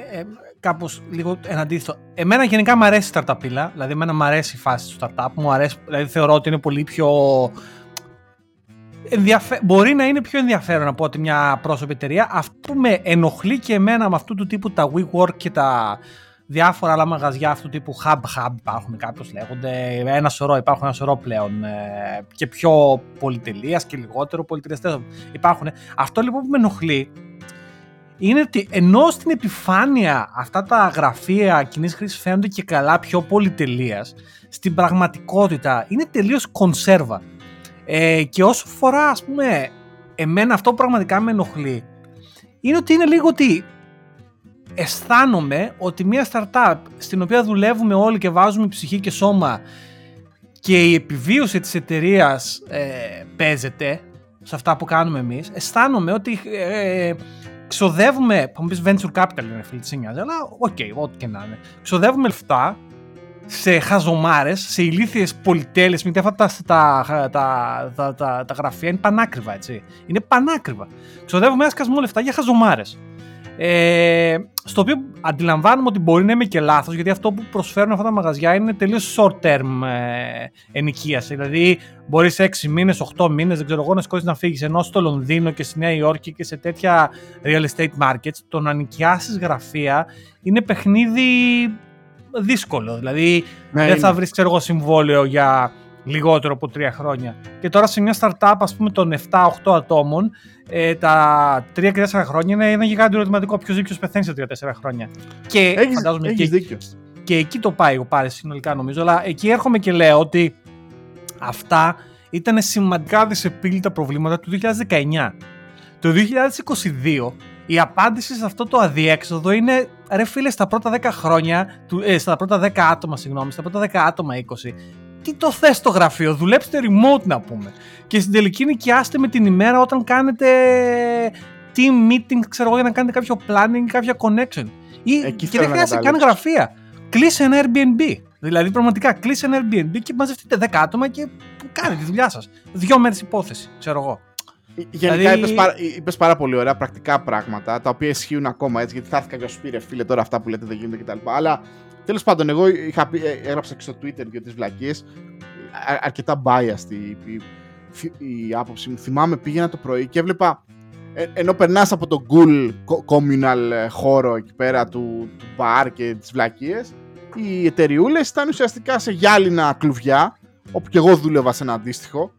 κάπως λίγο ένα αντίθετο. Εμένα γενικά μου αρέσει η startup δηλαδή εμένα μου αρέσει η φάση του startup, μου αρέσει, δηλαδή θεωρώ ότι είναι πολύ πιο. Ενδιαφε... Μπορεί να είναι πιο ενδιαφέρον από ότι μια πρόσωπη εταιρεία. Αυτό που με ενοχλεί και εμένα με αυτού του τύπου τα WeWork και τα διάφορα άλλα μαγαζιά αυτού του τύπου hub hub υπάρχουν κάποιος λέγονται, ένα σωρό, υπάρχουν ένα σωρό πλέον ε, και πιο πολυτελείας και λιγότερο πολυτελείας υπάρχουν. Αυτό λοιπόν που με ενοχλεί είναι ότι ενώ στην επιφάνεια αυτά τα γραφεία κοινής χρήσης φαίνονται και καλά πιο πολυτελείας, στην πραγματικότητα είναι τελείως κονσέρβα. Ε, και όσο φορά, ας πούμε, εμένα αυτό που πραγματικά με ενοχλεί είναι ότι είναι λίγο ότι αισθάνομαι ότι μια startup στην οποία δουλεύουμε όλοι και βάζουμε ψυχή και σώμα και η επιβίωση της εταιρείας ε, παίζεται σε αυτά που κάνουμε εμείς, αισθάνομαι ότι ε, ξοδεύουμε, θα μου πεις venture capital είναι φίλε τι σε νοιάζει, αλλά ok, okay, ό,τι και να είναι. Ξοδεύουμε λεφτά σε χαζομάρες, σε ηλίθιες πολυτέλειες, γιατί αυτά τα, τα, τα, τα, τα, γραφεία είναι πανάκριβα, έτσι. Είναι πανάκριβα. Ξοδεύουμε ένα σκασμό λεφτά για χαζομάρες. Ε, στο οποίο αντιλαμβάνομαι ότι μπορεί να είμαι και λάθος, γιατί αυτό που προσφέρουν αυτά τα μαγαζιά είναι τελείως short term ε, ενοικίαση. Δηλαδή, μπορείς σε 6 μήνες, 8 μήνες, δεν ξέρω εγώ, να σηκώσει να φύγεις. Ενώ στο Λονδίνο και στη Νέα Υόρκη και σε τέτοια real estate markets, το να νοικιάσεις γραφεία είναι παιχνίδι δύσκολο. Δηλαδή Ναι, δεν θα είναι. βρεις ξέρω εγώ συμβόλαιο για λιγότερο από τρία χρόνια. Και τώρα σε μια startup ας πούμε των 7-8 ατόμων ε, τα 3 και 4 χρόνια είναι ένα γιγάντιο ερωτηματικό. Ποιος δίκιο πεθαίνει σε 3-4 χρόνια. Και Έχεις, φαντάζομαι έχεις και, δίκιο. και εκεί το πάει ο Πάρης συνολικά νομίζω. Αλλά εκεί έρχομαι και λέω ότι αυτά ήταν σημαντικά δυσεπίλητα προβλήματα του 2019. Το 2022 η απάντηση σε αυτό το αδιέξοδο είναι ρε φίλε στα πρώτα 10 χρόνια, του- ε, στα πρώτα 10 άτομα, συγγνώμη, στα πρώτα 10 άτομα 20. Τι το θες στο γραφείο, δουλέψτε remote να πούμε. Και στην τελική νοικιάστε με την ημέρα όταν κάνετε team meeting, ξέρω εγώ, για να κάνετε κάποιο planning, κάποια connection. Ή, Εκεί και θέλω δεν να χρειάζεται καν καταλήξω. γραφεία. Κλείσε ένα Airbnb. Δηλαδή, πραγματικά, κλείσε ένα Airbnb και μαζευτείτε 10 άτομα και κάνετε τη δουλειά σας. Δύο μέρες υπόθεση, ξέρω εγώ. Γενικά Δηλαδή- είπες, πάρα, είπες πάρα πολύ ωραία πρακτικά πράγματα τα οποία ισχύουν ακόμα έτσι γιατί θα έρθει κάποιος σου πει ρε φίλε τώρα αυτά που λέτε δεν γίνονται κτλ. Αλλά τέλος πάντων, εγώ είχα πει, ε, έγραψα και στο Twitter για τις βλακίες. Αρκετά biased η, η, η, η άποψη μου. Θυμάμαι πήγαινα το πρωί και έβλεπα ε, ενώ περνάς από τον cool co- communal ε, χώρο εκεί πέρα του, του bar και τις βλακίες, οι εταιριούλες ήταν ουσιαστικά σε γυάλινα κλουβιά, όπου και εγώ δούλευα σε ένα αντίστοιχο,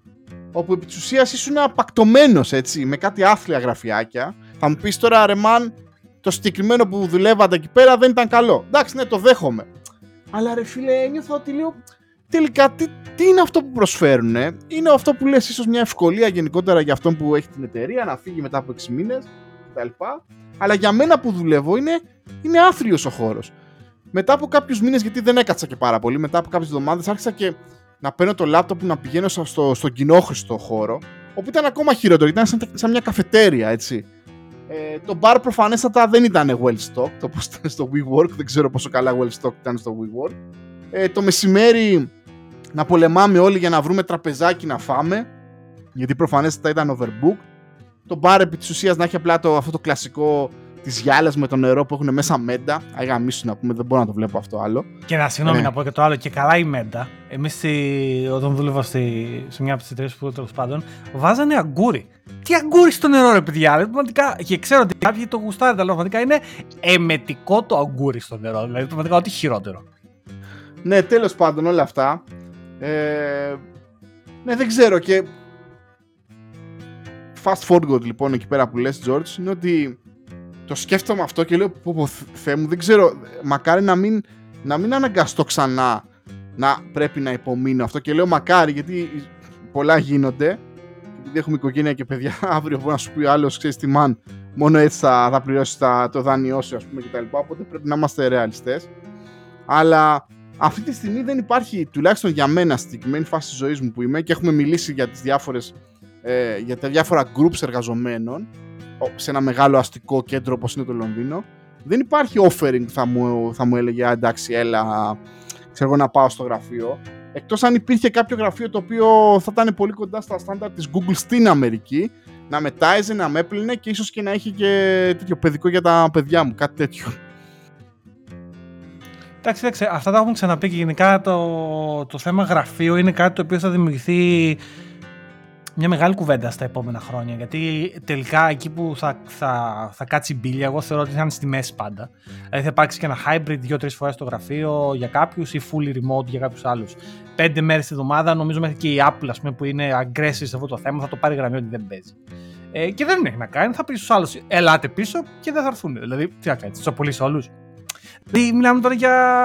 όπου επί της ουσίας ήσουν απακτωμένος έτσι, με κάτι άθλια γραφιάκια. Θα μου πεις τώρα ρε μαν, το συγκεκριμένο που δουλεύατε εκεί πέρα δεν ήταν καλό. Εντάξει, ναι, το δέχομαι. Αλλά ρε φίλε, ένιωθα ότι λέω, τελικά τι, τι είναι αυτό που προσφέρουν. Είναι αυτό που λες ίσως μια ευκολία γενικότερα για αυτόν που έχει την εταιρεία να φύγει μετά από 6 μήνες κτλ. Αλλά για μένα που δουλεύω είναι, είναι άθλιος ο χώρος. Μετά από κάποιους μήνες, γιατί δεν έκατσα και πάρα πολύ, μετά από κάποιες εβδομάδες άρχισα και να παίρνω το λάπτοπ να πηγαίνω στο, στο, στον κοινόχρηστο χώρο, όπου ήταν ακόμα χειρότερο, ήταν σαν, σαν μια καφετέρια, έτσι. Ε, το bar προφανέστατα δεν ήταν well stocked, όπως ήταν στο WeWork, δεν ξέρω πόσο καλά well stocked ήταν στο WeWork. Ε, το μεσημέρι να πολεμάμε όλοι για να βρούμε τραπεζάκι να φάμε, γιατί προφανέστατα ήταν overbooked. Το bar επί της ουσίας να έχει απλά το, αυτό το κλασικό της γυάλας με το νερό που έχουν μέσα μέντα. Αγαμίσου να πούμε, δεν μπορώ να το βλέπω αυτό άλλο. Και να συγγνώμη Ναι. να πω και το άλλο, και καλά η Μέντα. Εμείς όταν δούλευα στη, σε μια από τις εταιρείες που τέλος πάντων, βάζανε αγκούρι. Τι αγκούρι στο νερό, ρε παιδιά. ρε, Πραγματικά, και ξέρω ότι κάποιοι το γουστάρουν, αλλά πραγματικά είναι εμετικό το αγκούρι στο νερό. Δηλαδή, πραγματικά ό,τι χειρότερο. Ναι, τέλος πάντων όλα αυτά. Ε, ναι, δεν ξέρω και... Fast forward λοιπόν εκεί πέρα που λες George είναι ότι το σκέφτομαι αυτό και λέω πω, πω Θεέ μου δεν ξέρω μακάρι να μην, να μην αναγκαστώ ξανά να πρέπει να υπομείνω αυτό και λέω μακάρι γιατί πολλά γίνονται και επειδή έχουμε οικογένεια και παιδιά (laughs) αύριο μπορεί να σου πει ο άλλος ξέρεις τι man μόνο έτσι θα, θα πληρώσεις τα, το δάνειό σου ας πούμε και τα λοιπά οπότε πρέπει να είμαστε ρεαλιστές. Αλλά αυτή τη στιγμή δεν υπάρχει, τουλάχιστον για μένα στη συγκεκριμένη φάση της ζωής μου που είμαι και έχουμε μιλήσει για, τις διάφορες, ε, για τα διάφορα groups εργαζομένων. ο- σε ένα μεγάλο αστικό κέντρο όπως είναι το Λονδίνο δεν υπάρχει offering που θα μου, θα μου έλεγε «Α, εντάξει έλα ξέρω εγώ να πάω στο γραφείο εκτός αν υπήρχε κάποιο γραφείο το οποίο θα ήταν πολύ κοντά στα στάνταρ της Google στην Αμερική να με τάιζε, να με έπλυνε και ίσως και να είχε και τέτοιο παιδικό για τα παιδιά μου, κάτι τέτοιο. Εντάξει, εντάξει, αυτά τα έχουμε ξαναπεί και γενικά το, το θέμα γραφείο είναι κάτι το οποίο θα δημιουργηθεί μια μεγάλη κουβέντα στα επόμενα χρόνια. Γιατί τελικά εκεί που θα, θα, θα κάτσει η μπίλια, εγώ θεωρώ ότι θα είναι στη μέση πάντα. Δηλαδή θα υπάρξει και ένα hybrid δύο-τρεις φορές στο γραφείο για κάποιους ή fully remote για κάποιους άλλους. Πέντε μέρες τη εβδομάδα, νομίζω μέχρι και η Apple ας πούμε, που είναι aggressive σε αυτό το θέμα θα το πάρει γραμμή ότι δεν παίζει. Ε, και δεν έχει να κάνει, θα πει στους άλλους: Ελάτε πίσω και δεν θα έρθουν. Δηλαδή, τι θα κάνεις, τους απολύσει όλους. Δηλαδή, μιλάμε τώρα για.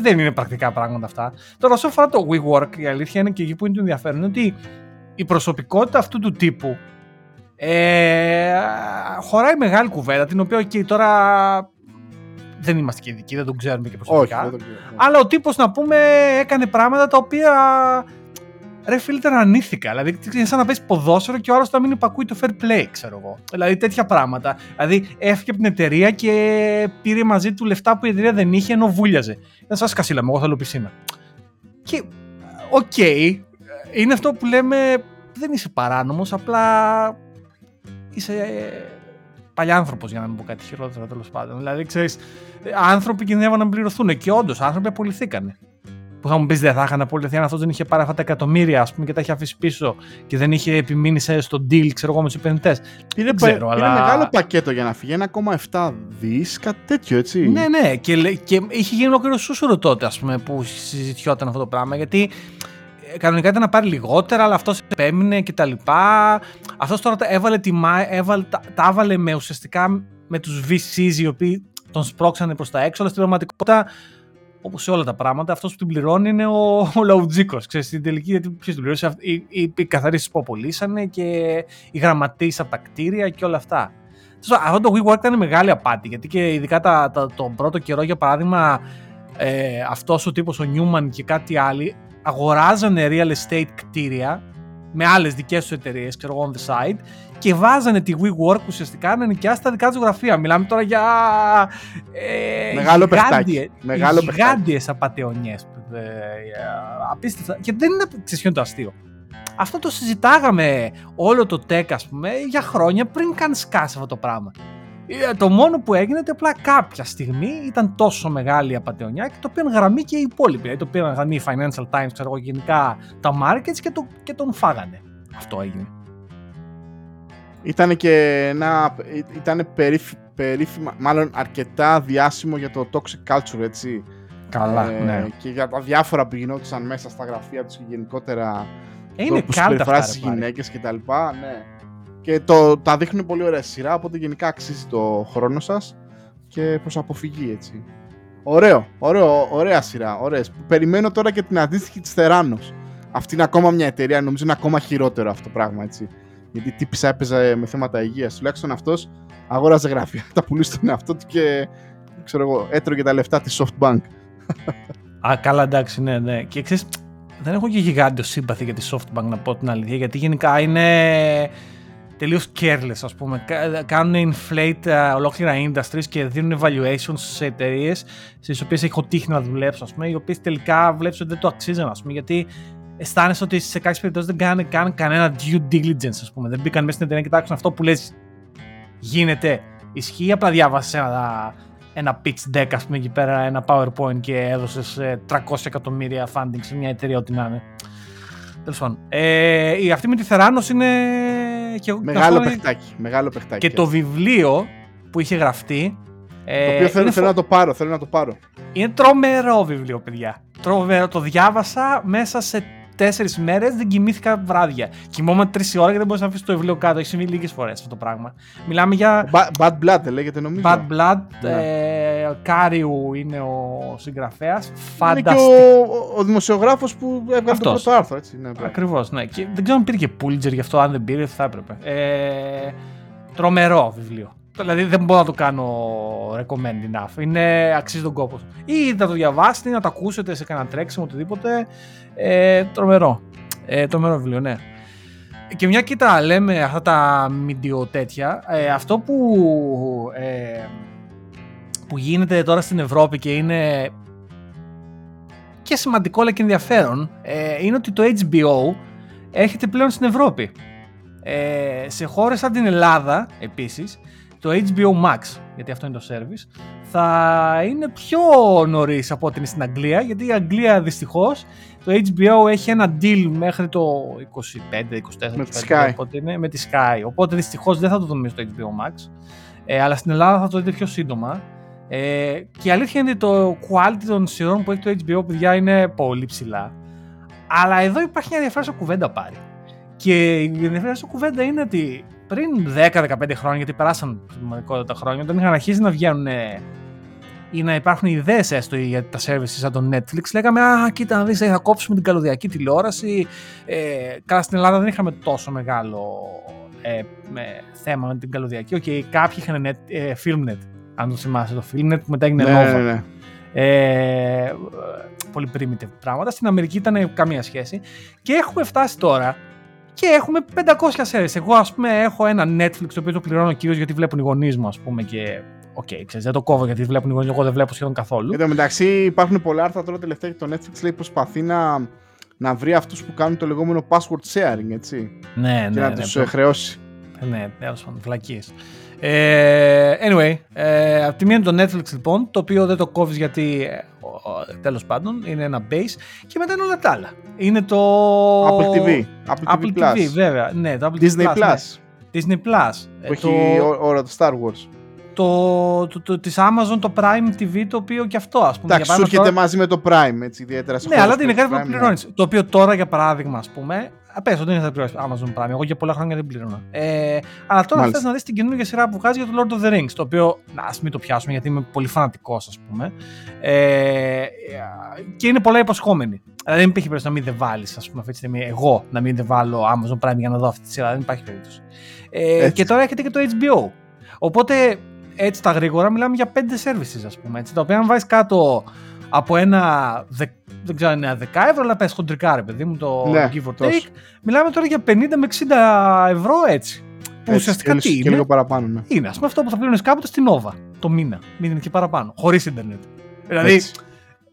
Δεν είναι πρακτικά πράγματα αυτά. Τώρα, όσο αφορά το WeWork, η αλήθεια είναι και εκεί που είναι το ενδιαφέρον είναι ότι η προσωπικότητα αυτού του τύπου ε, χωράει μεγάλη κουβέντα, την οποία και τώρα δεν είμαστε και ειδικοί, δεν τον ξέρουμε και Όχι, προσωπικά. δεν το ξέρω. Αλλά ο τύπος να πούμε έκανε πράγματα τα οποία ρε φίλε ήταν ανήθικα. Δηλαδή είναι σαν να παίζει ποδόσφαιρο και ο άλλος να μην υπακούει το fair play, ξέρω εγώ. Δηλαδή τέτοια πράγματα. Δηλαδή έφυγε από την εταιρεία και πήρε μαζί του λεφτά που η εταιρεία δεν είχε ενώ βούλιαζε. Ήταν σαν σκασίλα μου, εγώ θέλω πισίνα. Και οκ, είναι αυτό που λέμε δεν είσαι παράνομος, απλά είσαι παλιάνθρωπος για να μην πω κάτι χειρότερο τέλος πάντων. Δηλαδή, ξέρεις, άνθρωποι κινδυνεύαν να μην πληρωθούν και όντως άνθρωποι απολυθήκανε. που θα μου πεις δεν θα είχαν απολυθεί αν αυτός δεν είχε πάρει αυτά τα εκατομμύρια ας πούμε, και τα είχε αφήσει πίσω και δεν είχε επιμείνει στο deal ξέρω εγώ, με τους επενδυτές. Πήρε, ξέρω, αλλά... μεγάλο πακέτο για να φύγει, 1,7 δις, κάτι τέτοιο έτσι. Ναι, ναι, και, και είχε γίνει ολόκληρο σούσουρο τότε ας πούμε, που συζητιόταν αυτό το πράγμα γιατί ε, κανονικά ήταν να πάρει λιγότερα, αλλά αυτός επέμεινε και τα λοιπά. Αυτός τώρα τα έβαλε, έβαλε, τα, τα έβαλε με ουσιαστικά με τους VCs οι οποίοι τον σπρώξανε προς τα έξω, αλλά στην πραγματικότητα όπως σε όλα τα πράγματα, αυτός που την πληρώνει είναι ο, ο Λαουτζίκος. Ξέρεις, στην τελική, γιατί ποιος την πληρώσει, οι, οι, οι καθαρίσει που απολύσανε και οι γραμματείς από τα κτίρια και όλα αυτά. Αυτό το WeWork ήταν μεγάλη απάτη, γιατί και ειδικά τα, τα, τον πρώτο καιρό, για παράδειγμα, ε, αυτός ο τύπος ο Νιούμαν και κάτι άλλοι αγοράζανε real estate κτίρια με άλλες δικές τους εταιρείες, ξέρω εγώ, on the side, και βάζανε τη WeWork ουσιαστικά να νοικιάσει τα δικά τους γραφεία. Μιλάμε τώρα για. Ε, Μεγάλο παιχτάκι. Μεγάλο γιγάντιες απαταιωνιές. Ε, απίστευτα. Και δεν είναι ξεσιόν το αστείο. Αυτό το συζητάγαμε όλο το tech, ας πούμε, για χρόνια πριν καν σκάσει αυτό το πράγμα. Ε, το μόνο που έγινε ότι απλά κάποια στιγμή ήταν τόσο μεγάλη η απαταιωνιά και το πήραν γραμμή και οι υπόλοιποι. Δηλαδή το πήραν γραμμή οι Financial Times, ξέρω εγώ, γενικά τα markets και, το, και τον φάγανε. Αυτό έγινε. Ήταν και ένα. ήταν περίφημα, μάλλον αρκετά διάσημο για το toxic culture, έτσι. Καλά, ε, ναι. Και για τα διάφορα που γινόντουσαν μέσα στα γραφεία τους και γενικότερα. Ε, είναι κάλτα αυτά. στις γυναίκες κτλ. Ναι. Και το, τα δείχνουν πολύ ωραία σειρά, οπότε γενικά αξίζει το χρόνο σας και προς αποφυγή, έτσι. Ωραίο, ωραίο, ωραία σειρά. Ωραίες. Περιμένω τώρα και την αντίστοιχη της Θεράνος. Αυτή είναι ακόμα μια εταιρεία, νομίζω είναι ακόμα χειρότερο αυτό το πράγμα, έτσι. Γιατί τύπησα έπαιζε με θέματα υγείας. Τουλάχιστον αυτός αγόραζε γραφεία. (laughs) Τα πουλούσε στον εαυτό του και ξέρω εγώ, έτρωγε τα λεφτά της softbank. (laughs) Α, καλά, εντάξει, ναι, ναι. Και ξέρεις, δεν έχω και γιγάντιο σύμπαθη για τη softbank να πω την αλήθεια, γιατί γενικά είναι τελείως careless, ας πούμε. Κάνουν inflate uh, ολόκληρα industries και δίνουν valuations σε εταιρείες στις οποίες έχω τύχει να δουλέψω, ας πούμε, οι οποίες τελικά βλέπεις ότι δεν το αξίζουν, ας πούμε, γιατί αισθάνεσαι ότι σε κάποιες περιπτώσεις δεν κάνανε καν κανένα due diligence, ας πούμε. Δεν μπήκαν μέσα στην εταιρεία και κοιτάξουν αυτό που λες γίνεται. Ισχύει, απλά διάβασες ένα, ένα pitch deck, ας πούμε, εκεί πέρα, ένα PowerPoint και έδωσες 300 εκατομμύρια funding σε μια εταιρεία, ό,τι να είναι. Τέλος πάντων. Ε, η αυτή με τη Θεράνο είναι. Και μεγάλο παιχτάκι. Μεγάλο παιχτάκι. Και το βιβλίο που είχε γραφτεί. Ε, το οποίο θέλω, θέλω να το πάρω, θέλω να το πάρω. Είναι τρομερό βιβλίο, παιδιά. Τρομερό. Το διάβασα μέσα σε τέσσερις μέρες δεν κοιμήθηκα βράδια. Κοιμόμουν τρεις ώρα και δεν μπορούσα να αφήσω το βιβλίο κάτω. Έχει συμβεί λίγες φορές αυτό το πράγμα. Μιλάμε για. Bad Blood λέγεται νομίζω. Bad Blood. Ναι. Ε, Κάριου είναι ο συγγραφέας. Φανταστικό. Είναι και ο, ο δημοσιογράφος που έβγαλε το πρώτο άρθρο. Έτσι, ναι, Ακριβώς. Ναι. Και δεν ξέρω αν πήρε και Pulitzer γι' αυτό. Αν δεν πήρε, θα έπρεπε. Ε, τρομερό βιβλίο. Δηλαδή δεν μπορώ να το κάνω recommend enough. Είναι αξίζει τον κόπο. Ή να το διαβάσετε, να το ακούσετε σε κανένα τρέξιμο, οτιδήποτε. Ε, τρομερό. Ε, τρομερό βιβλίο, ναι. Και μια κοίτα λέμε αυτά τα μιντιο τέτοια, ε, αυτό που, ε, που γίνεται τώρα στην Ευρώπη και είναι και σημαντικό αλλά και ενδιαφέρον ε, είναι ότι το HBO έρχεται πλέον στην Ευρώπη. Ε, σε χώρες σαν την Ελλάδα επίσης το HBO Max, γιατί αυτό είναι το service, θα είναι πιο νωρίς από ό,τι είναι στην Αγγλία, γιατί η Αγγλία δυστυχώς το HBO έχει ένα deal μέχρι το 25-24 με, τη Sky. Οπότε είναι, με τη Sky. Οπότε δυστυχώς δεν θα το δούμε στο HBO Max. Ε, αλλά στην Ελλάδα θα το δείτε πιο σύντομα. Ε, και η αλήθεια είναι ότι το quality των σειρών που έχει το HBO, παιδιά, είναι πολύ ψηλά. Αλλά εδώ υπάρχει μια ενδιαφέρουσα κουβέντα πάρει. Και η ενδιαφέρουσα κουβέντα είναι ότι πριν 10-15 χρόνια, γιατί περάσαν τα χρόνια, όταν είχαν αρχίσει να βγαίνουν ή να υπάρχουν ιδέες έστω για τα services σαν το Netflix, λέγαμε Α, κοίτα να δεις, θα κόψουμε την καλωδιακή τηλεόραση. Ε, καλά, στην Ελλάδα δεν είχαμε τόσο μεγάλο ε, με, θέμα με την καλωδιακή. Ok, okay, κάποιοι είχαν net, ε, Filmnet, αν το θυμάσαι το Filmnet, που μετά έγινε ναι, Nova. Ναι, ναι. Ε, πολύ primitive πράγματα. Στην Αμερική ήταν καμία σχέση. Και έχουμε φτάσει τώρα και έχουμε 500 series. Εγώ, ας πούμε, έχω ένα Netflix το οποίο το πληρώνω κυρίως γιατί βλέπουν οι γονείς μου, ας πούμε, και. Ok, okay, ξέρεις, δεν το κόβω γιατί βλέπουν οι γονείς, εγώ δεν βλέπω σχεδόν καθόλου. Εν τω μεταξύ, υπάρχουν πολλά άρθρα τώρα τελευταία και το Netflix λέει προσπαθεί να, να βρει αυτούς που κάνουν το λεγόμενο password sharing, έτσι. Ναι, ναι. Και να ναι, τους ναι, χρεώσει. Ναι, τέλος πάντων, βλακίε. Ε, anyway, ε, από τη μία είναι το Netflix λοιπόν, το οποίο δεν το κόβεις γιατί ε, τέλος πάντων είναι ένα base και μετά είναι όλα τα άλλα. Είναι το. Apple TV. Apple, Apple TV, Plus. βέβαια. Ναι, το Apple Disney TV Plus. Ναι. Disney Plus. Ε, Που έχει το, ό- ώρα το Star Wars. το, το, το, της Amazon το Prime TV το οποίο και αυτό ας πούμε. Εντάξει, για σου παράδειγμα, έρχεται τώρα- μαζί με το Prime, έτσι, ιδιαίτερα σε Ναι, χώρες αλλά που είναι έχει κάτι που Prime, ναι. πληρώνει. Το οποίο τώρα για παράδειγμα, ας πούμε. Πες ότι δεν είναι θα πληρώσει Amazon Prime. Εγώ για πολλά χρόνια δεν πλήρωνα. Ε, αλλά τώρα Μάλιστα. θες να δεις την καινούργια σειρά που βγάζει για το Lord of the Rings. Το οποίο, να ας μην το πιάσουμε γιατί είμαι πολύ φανατικός, ας πούμε. Ε, και είναι πολλά υποσχόμενη. Δηλαδή δεν υπήρχε περίπτωση να μην δεν βάλεις, ας πούμε, αυτή τη στιγμή εγώ να μην δεν βάλω Amazon Prime για να δω αυτή τη σειρά. Δεν υπάρχει περίπτωση. Ε, Έτσι. και τώρα έρχεται και το HBO. Οπότε έτσι τα γρήγορα μιλάμε για πέντε services, ας πούμε. Έτσι, τα οποία αν βάζεις κάτω από ένα. Δε, δεν ξέρω αν είναι 10 ευρώ, αλλά πες χοντρικά ρε παιδί μου το Ναι, give or τόσος. take. Μιλάμε τώρα για 50 με 60 ευρώ έτσι. Που Έτσι, ουσιαστικά και τι Και είναι; λίγο παραπάνω, ναι. Είναι ας πούμε αυτό που θα πλήρωνε κάποτε στην Nova το μήνα. Μην είναι και παραπάνω. Χωρίς Ιντερνετ. Δηλαδή Έτσι.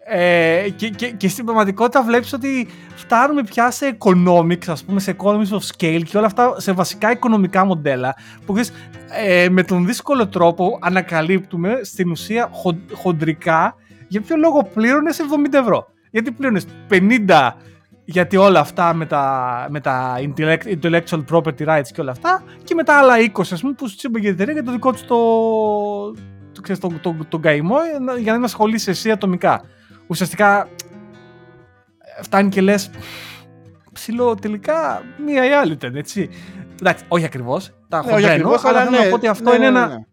ε, και, και, και στην πραγματικότητα βλέπεις ότι φτάνουμε πια σε economics, ας πούμε, σε economies of scale και όλα αυτά σε βασικά οικονομικά μοντέλα που ξέρεις, ε, με τον δύσκολο τρόπο ανακαλύπτουμε στην ουσία χον, χοντρικά για ποιο λόγο πλήρωνες 70 ευρώ. Γιατί πλήρωνες 50 γιατί όλα αυτά με τα, με τα intellect- intellectual property rights και όλα αυτά και μετά άλλα 20 ας πούμε που σου τσίμπαγε η εταιρεία για το δικό του το, το, ξέρεις, το, το, τον καημό ε, να- για να μην ασχολείσαι εσύ ατομικά. Ουσιαστικά ε, φτάνει και λες ψηλό τελικά μία ή άλλη ήταν έτσι. Εντάξει, όχι ακριβώς, τα Ναι, όχι χοντρένω, ακριβώς, αλλά αλλά θέλω να ναι, πω ότι αυτό ναι, είναι ναι, ένα...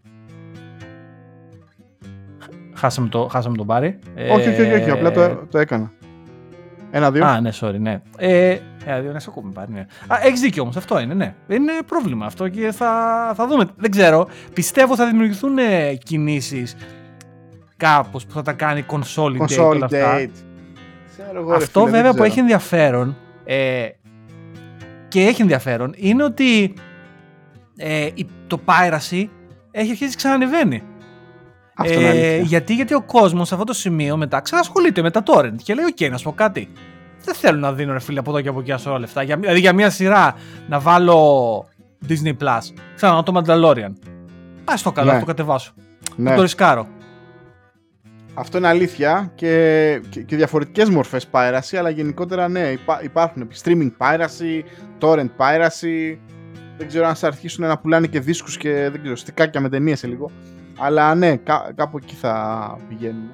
ναι. Χάσαμε, το, χάσαμε τον Πάρη. Όχι, όχι, όχι, όχι, Ε, απλά το, το έκανα. Ένα-δύο. Α, ναι, sorry, ναι. Ε, ε, δύο να σε ακούμε πάλι, ναι. Α, έχεις δίκιο όμως, αυτό είναι, ναι. Είναι πρόβλημα αυτό και θα, θα δούμε. Δεν ξέρω, πιστεύω θα δημιουργηθούν ε, κινήσεις κάπως που θα τα κάνει consolidate, όλα αυτά. Consolidate. Ξέρω εγώ, ρε Αυτό φίλε, δεν βέβαια που ξέρω. έχει ενδιαφέρον ε, και έχει ενδιαφέρον είναι ότι ε, η- το piracy έχει αρχίσει να ξανανεβαίνει. Αυτό είναι αλήθεια. γιατί, γιατί ο κόσμος σε αυτό το σημείο μετά ξανασχολείται με τα torrent και λέει: Οκ, να σου πω κάτι. Δεν θέλω να δίνω ρε φίλε από εδώ και από εκεί όλα λεφτά. Για, δηλαδή για μια σειρά να βάλω Disney Plus. Ξανά το Mandalorian. Πάει στο καλό, Ναι. να το κατεβάσω. Ναι. Να το ρισκάρω. Αυτό είναι αλήθεια και, και, και διαφορετικές μορφές piracy, αλλά γενικότερα ναι, υπά, υπάρχουν streaming piracy, torrent piracy, δεν ξέρω αν θα αρχίσουν να πουλάνε και δίσκους και δεν ξέρω, στικάκια με ταινίες σε λίγο, αλλά ναι, κά, κάπου εκεί θα πηγαίνουν.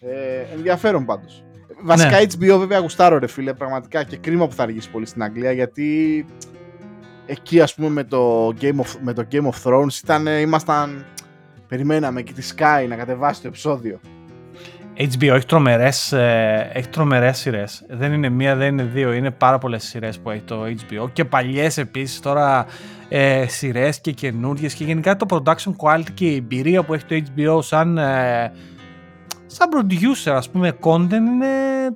Ε, ενδιαφέρον πάντως. Βασικά HBO βέβαια γουστάρω ρε φίλε, πραγματικά και κρίμα που θα αργήσει πολύ στην Αγγλία, γιατί εκεί ας πούμε με το Game of, με το Game of Thrones ήταν, ήμασταν, περιμέναμε και τη Sky να κατεβάσει το επεισόδιο. HBO έχει τρομερές, ε, έχει τρομερές σειρές. Δεν είναι μία, δεν είναι δύο, είναι πάρα πολλές σειρές που έχει το HBO και παλιές επίσης τώρα ε, σειρές και καινούργιες και γενικά το production quality και η εμπειρία που έχει το HBO σαν, ε, σαν producer ας πούμε content είναι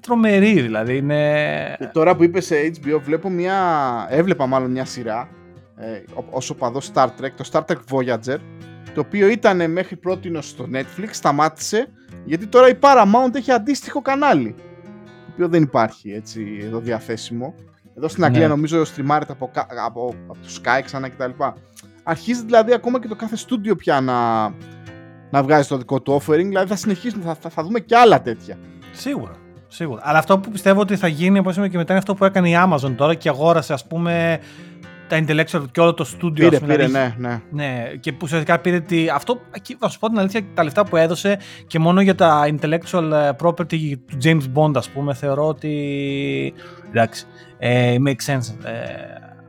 τρομερή δηλαδή είναι... Και τώρα που είπες σε HBO, βλέπω μια. Έβλεπα μάλλον μια σειρά. Ε, όσο παδό Star Trek, το Star Trek Voyager. Το οποίο ήταν μέχρι πρώτη στο Netflix, σταμάτησε. Γιατί τώρα η Paramount έχει αντίστοιχο κανάλι. Το οποίο δεν υπάρχει έτσι εδώ διαθέσιμο. Εδώ στην Αγγλία Ναι. νομίζω στριμάρεται από, κα- από, από το Sky ξανά κτλ. Αρχίζει δηλαδή ακόμα και το κάθε στούντιο πια να, να βγάζει το δικό του offering. Δηλαδή θα συνεχίσουμε, θα, θα, θα δούμε και άλλα τέτοια. Σίγουρα. Σίγουρα. Αλλά αυτό που πιστεύω ότι θα γίνει, όπως είπαμε και μετά, είναι αυτό που έκανε η Amazon τώρα και αγόρασε, ας πούμε, τα intellectual και όλο το studio. Πήρε, ας πούμε, πήρε, δηλαδή, ναι, ναι. Ναι, και που ουσιαστικά πήρε τη, αυτό, εκεί, θα σου πω την αλήθεια, τα λεφτά που έδωσε και μόνο για τα intellectual ε, property του James Bond, ας πούμε, θεωρώ ότι, εντάξει, ε, makes sense. Ε,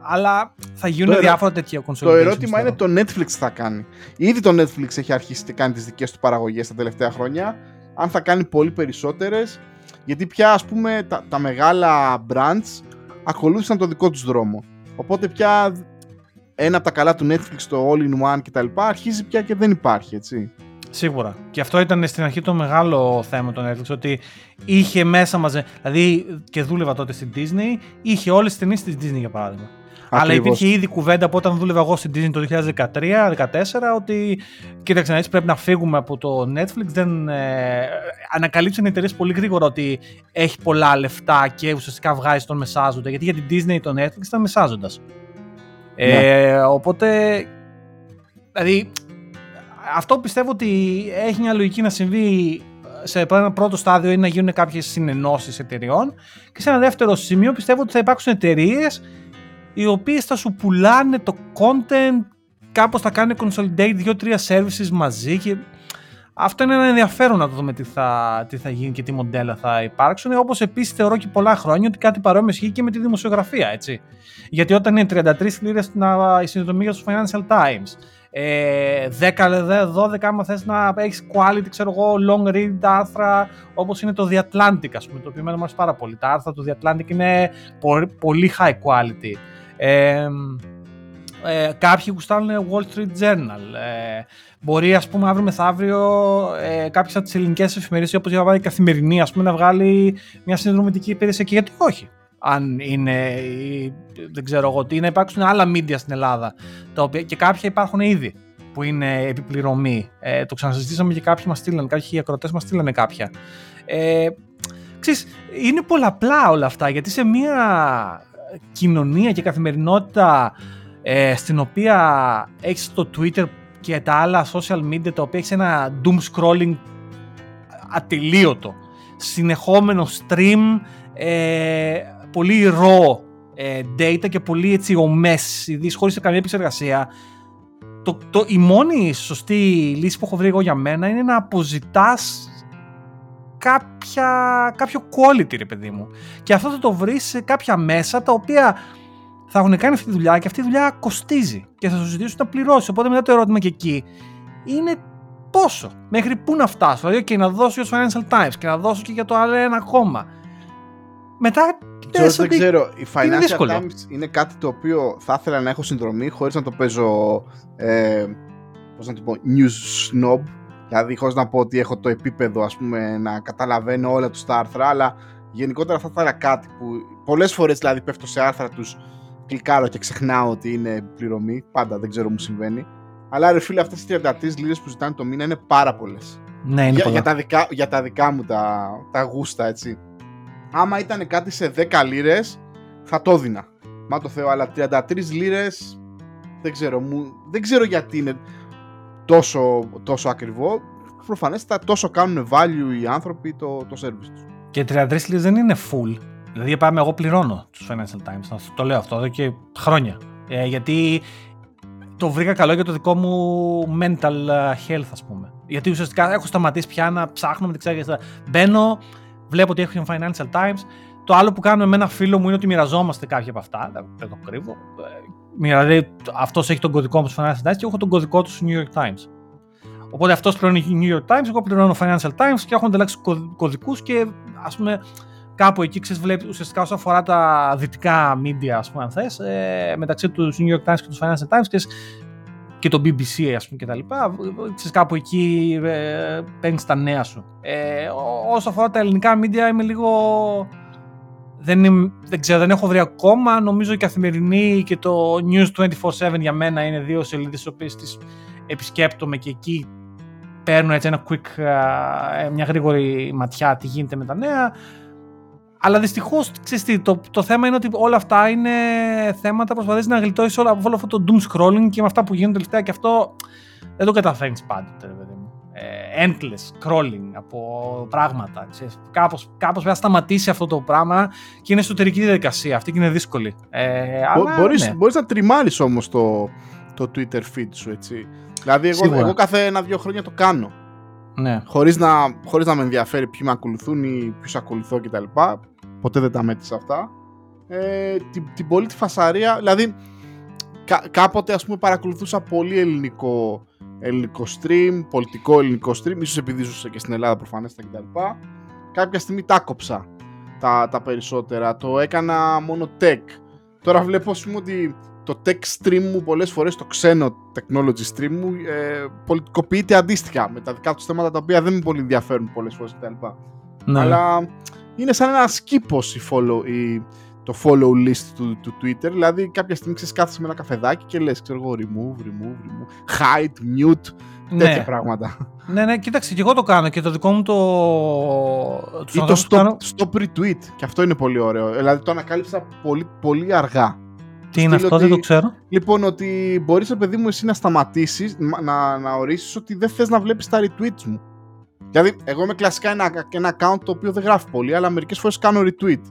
αλλά θα γίνουν Το ερω- διάφορα τέτοια consolidation. Το ερώτημα πιστεύω. είναι το Netflix τι θα κάνει. Ήδη το Netflix έχει αρχίσει και κάνει τις δικές του παραγωγές τα τελευταία χρόνια. Αν θα κάνει πολύ περισσότερες. Γιατί πια ας πούμε τα, τα μεγάλα brands ακολούθησαν το δικό τους δρόμο. Οπότε πια ένα από τα καλά του Netflix, το All in One κτλ. αρχίζει πια και δεν υπάρχει έτσι. Σίγουρα. Και αυτό ήταν στην αρχή το μεγάλο θέμα των Netflix, ότι είχε μέσα μαζί, δηλαδή και δούλευα τότε στην Disney, είχε όλες τις ταινίες της Disney για παράδειγμα. Αλλά Ακριβώς. υπήρχε ήδη κουβέντα από όταν δούλευα εγώ στην Disney το 2013-2014 ότι κοίταξε να δεις πρέπει να φύγουμε από το Netflix. Δεν, ε, ανακαλύψαν οι εταιρείες πολύ γρήγορα ότι έχει πολλά λεφτά και ουσιαστικά βγάζει τον μεσάζοντα. Γιατί για την Disney το Netflix ήταν μεσάζοντας. Ε, οπότε, δηλαδή, αυτό πιστεύω ότι έχει μια λογική να συμβεί σε ένα πρώτο στάδιο είναι να γίνουν κάποιες συνενώσεις εταιριών και σε ένα δεύτερο σημείο πιστεύω ότι θα υπάρξουν εταιρείες οι οποίες θα σου πουλάνε το content κάπως θα κάνουν consolidate δύο-τρία services μαζί και αυτό είναι ένα ενδιαφέρον να το δούμε τι θα, τι θα γίνει και τι μοντέλα θα υπάρξουν. Όπως επίσης θεωρώ και πολλά χρόνια ότι κάτι παρόμοιο ισχύει και με τη δημοσιογραφία. Έτσι. Γιατί όταν είναι 33 λίρες η συνδρομή για τους Financial Times, ε, 10, 12 άμα θες να έχεις quality, ξέρω εγώ, long read άρθρα όπως είναι το The Atlantic, ας πούμε, το οποίο μου αρέσει πάρα πολύ. Τα άρθρα του The Atlantic είναι πολύ high quality. Ε, ε, κάποιοι γουστάρουν Wall Street Journal. Ε, μπορεί, ας πούμε, αύριο μεθαύριο ε, κάποιες από τις ελληνικές εφημερίδες, όπως για η Καθημερινή, ας πούμε, να βγάλει μια συνδρομητική υπηρεσία και γιατί όχι. Αν είναι, δεν ξέρω εγώ τι, να υπάρξουν άλλα media στην Ελλάδα, τα οποία και κάποια υπάρχουν ήδη που είναι επιπληρωμή. Ε, το ξανασυζητήσαμε και κάποιοι μας στείλανε, κάποιοι ακροτές μας στείλανε κάποια. Ε, ξέρεις, είναι πολλαπλά όλα αυτά, γιατί σε μια κοινωνία και καθημερινότητα ε, στην οποία έχεις το Twitter και τα άλλα social media τα οποία έχεις ένα doom scrolling ατελείωτο. Συνεχόμενο stream ε, πολύ raw ε, data και πολύ έτσι ομές ειδείς χωρίς καμία επεξεργασία. Το, το, η μόνη σωστή λύση που έχω βρει εγώ για μένα είναι να αποζητάς κάποια, κάποιο quality ρε παιδί μου και αυτό θα το βρεις σε κάποια μέσα τα οποία θα έχουν κάνει αυτή τη δουλειά και αυτή η δουλειά κοστίζει και θα σου ζητήσουν να πληρώσεις. Οπότε μετά το ερώτημα και εκεί είναι πόσο, μέχρι πού να φτάσω. Δηλαδή, και να δώσω για το Financial Times και να δώσω και για το άλλο ένα ακόμα. Μετά George, δεν ξέρω. Η Financial Times είναι κάτι το οποίο θα ήθελα να έχω συνδρομή χωρίς να το παίζω. Ε, πώς να το πω, news snob. Δηλαδή, χωρίς να πω ότι έχω το επίπεδο ας πούμε, να καταλαβαίνω όλα τους τα άρθρα, αλλά γενικότερα θα ήθελα κάτι που πολλές φορές δηλαδή πέφτω σε άρθρα τους κλικάρω και ξεχνάω ότι είναι πληρωμή. Πάντα δεν ξέρω μου συμβαίνει. Αλλά ρε φίλε, αυτές οι 33 λίρες που ζητάνε το μήνα είναι πάρα πολλές. Ναι, είναι για, για, τα δικά, για τα δικά μου τα, τα γούστα, έτσι. Άμα ήταν κάτι σε 10 λίρες, θα το έδινα. Μα το Θεό, αλλά 33 λίρες δεν ξέρω, μου, δεν ξέρω γιατί είναι τόσο, τόσο ακριβό. Προφανέστατα τόσο κάνουν value οι άνθρωποι το, το service τους. Και 33 λίρε δεν είναι full. Δηλαδή, πάμε, εγώ πληρώνω τους Financial Times. Το λέω αυτό εδώ και χρόνια. Ε, γιατί το βρήκα καλό για το δικό μου mental ε, health, ας πούμε. Γιατί ουσιαστικά έχω σταματήσει πια να ψάχνω με την Μπαίνω, βλέπω ότι έχει Financial Times. Το άλλο που κάνω με ένα φίλο μου είναι ότι μοιραζόμαστε κάποια από αυτά. Δεν το κρύβω. Ε, δηλαδή, αυτός έχει τον κωδικό μου τους Financial Times και εγώ έχω τον κωδικό του New York Times. Οπότε αυτός πληρώνει New York Times, εγώ πληρώνω Financial Times και έχω ανταλλάξει κωδικούς και ας πούμε κάπου εκεί ξέρεις βλέπεις ουσιαστικά όσο αφορά τα δυτικά media ας πούμε αν θες ε, μεταξύ τους New York Times και τους Financial Times και, και το BBC ας πούμε και τα λοιπά ξέρεις κάπου εκεί ε, παίρνεις τα νέα σου ε, όσο αφορά τα ελληνικά media είμαι λίγο δεν, δεν ξέρω, δεν έχω βρει ακόμα. Νομίζω η καθημερινή και το News 24-7 για μένα είναι δύο σελίδες τι οποίες τις επισκέπτομαι και εκεί παίρνω έτσι ένα quick, ε, μια γρήγορη ματιά τι γίνεται με τα νέα. Αλλά δυστυχώς, το, το θέμα είναι ότι όλα αυτά είναι θέματα που προσπαθείς να γλιτώσεις όλα από όλο αυτό το doom scrolling και με αυτά που γίνονται τελευταία και αυτό δεν το καταφέρνεις πάντοτε, endless scrolling από πράγματα. Ξέρεις. Κάπως, κάπως πρέπει να σταματήσει αυτό το πράγμα και είναι εσωτερική διαδικασία. Αυτή και είναι δύσκολη. Ε, αλλά, μπορείς, ναι. μπορείς να τριμάρεις όμως το, το Twitter feed σου, έτσι. Δηλαδή, εγώ, εγώ κάθε ένα-δύο χρόνια το κάνω. Ναι. Χωρίς, να, χωρίς να με ενδιαφέρει ποιοι με ακολουθούν ή ποιους ακολουθώ κτλ ποτέ δεν τα μέτρησα αυτά. Ε, την, την πολύ τη φασαρία, δηλαδή κάποτε ας πούμε παρακολουθούσα πολύ ελληνικό, ελληνικό stream, πολιτικό ελληνικό stream, ίσως επειδή ζούσα και στην Ελλάδα προφανές τα κτλ. Κάποια στιγμή τα κόψα τα, τα περισσότερα, το έκανα μόνο tech. Τώρα βλέπω ας πούμε ότι το tech stream μου πολλές φορές, το ξένο technology stream μου ε, πολιτικοποιείται αντίστοιχα με τα δικά τους θέματα τα οποία δεν με πολύ ενδιαφέρουν πολλές φορές κτλ. Ναι. Αλλά είναι σαν ένα σκύπος η follow, η, το follow list του, του Twitter. Δηλαδή κάποια στιγμή ξέρεις κάθεσαι με ένα καφεδάκι και λες ξέρω εγώ remove, remove, remove, hide, mute, ναι. τέτοια πράγματα. Ναι, ναι, κοίταξε και εγώ το κάνω και το δικό μου το... Ή το stop, κάνω... stop retweet και αυτό είναι πολύ ωραίο. Δηλαδή το ανακάλυψα πολύ, πολύ αργά. Τι είναι αυτό, ότι- δεν το ξέρω. Λοιπόν, ότι μπορείς, παιδί μου, εσύ να σταματήσεις, να, να ορίσεις ότι δεν θες να βλέπεις τα retweets μου. Δηλαδή, εγώ είμαι κλασικά ένα, ένα account το οποίο δεν γράφει πολύ, αλλά μερικές φορές κάνω retweet.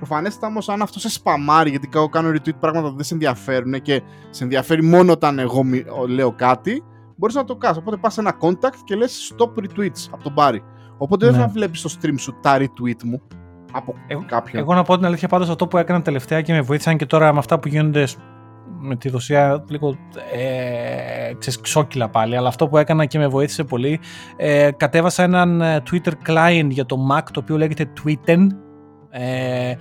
Προφανέστατα όμως, αν αυτό σε σπαμάρει, γιατί εγώ κάνω retweet πράγματα που δεν σε ενδιαφέρουν και σε ενδιαφέρει μόνο όταν εγώ μι- ο- λέω κάτι, μπορείς να το κάνεις. Οπότε πας σε ένα contact και λες stop retweets από τον Μπάρι. Οπότε δεν Ναι. θα βλέπεις στο stream σου τα retweet μου από Εγώ- κάποιον. Εγώ να πω την αλήθεια πάντως αυτό που έκανα τελευταία και με βοήθησαν και τώρα με αυτά που γίνονται σ- με τη Ρωσία λίγο ε, ξέρεις, ξόκυλα πάλι, αλλά αυτό που έκανα και με βοήθησε πολύ, ε, κατέβασα έναν ε, Twitter client για το Mac το οποίο λέγεται Tweeten, ε,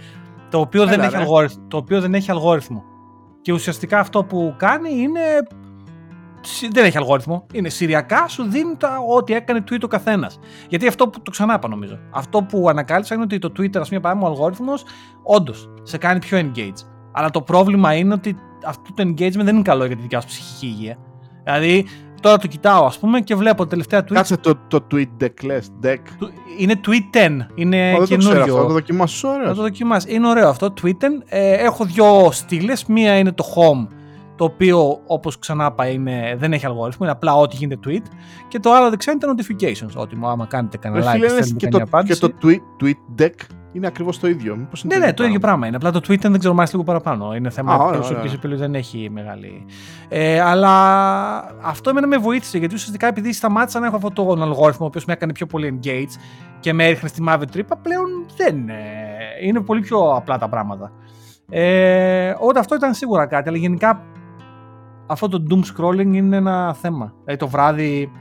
το, οποίο δεν Έλα, έχει ρε. αλγόριθμο, το οποίο δεν έχει αλγόριθμο. Και ουσιαστικά αυτό που κάνει είναι σι- δεν έχει αλγόριθμο. Είναι σηριακά, σου δίνει τα, ό,τι έκανε tweet ο καθένας. Γιατί αυτό που το ξανά είπα νομίζω. Αυτό που ανακάλυψα είναι ότι το Twitter, ας πούμε, παράδειγμα, ο αλγόριθμος, όντως σε κάνει πιο engage. Αλλά το πρόβλημα είναι ότι αυτό το engagement δεν είναι καλό για τη δικιά σου ψυχική υγεία. Δηλαδή, τώρα το κοιτάω, ας πούμε, και βλέπω τελευταία tweet. Κάτσε το, το tweet deck, λες, deck. του- Είναι tweet 10. Είναι Ω, δεν το ξέρω καινούριο. αυτό, το δοκιμάσω, Να ωραίο. το δοκιμάσεις. Είναι ωραίο αυτό. Twitter. Ε, έχω δύο στήλες. Μία είναι το home, το οποίο όπως ξανά είπα είναι, δεν έχει αλγόριθμο. Είναι απλά ό,τι γίνεται tweet. Και το άλλο δεξιά είναι τα notifications. Ότι μου άμα κάνετε κανένα Ρε like φίλε, και λες, στέλνετε και, καμιά το, και απάντηση. το tweet, tweet deck είναι ακριβώς το ίδιο. Μήπως είναι Ναι, ναι, το ίδιο πράγμα είναι. Απλά το Twitter δεν ξέρω μάλιστα λίγο παραπάνω. Είναι θέμα Α, ωραία, προσωπική ωραία. επιλογή, δεν έχει μεγάλη. Ε, αλλά αυτό εμένα με βοήθησε γιατί ουσιαστικά επειδή σταμάτησα να έχω αυτόν τον αλγόριθμο ο οποίος με έκανε πιο πολύ engage και με έριχνε στη μαύρη τρύπα, πλέον δεν. ε, είναι πολύ πιο απλά τα πράγματα. Ε, οπότε αυτό ήταν σίγουρα κάτι, αλλά γενικά αυτό το doom scrolling είναι ένα θέμα. Δηλαδή το βράδυ,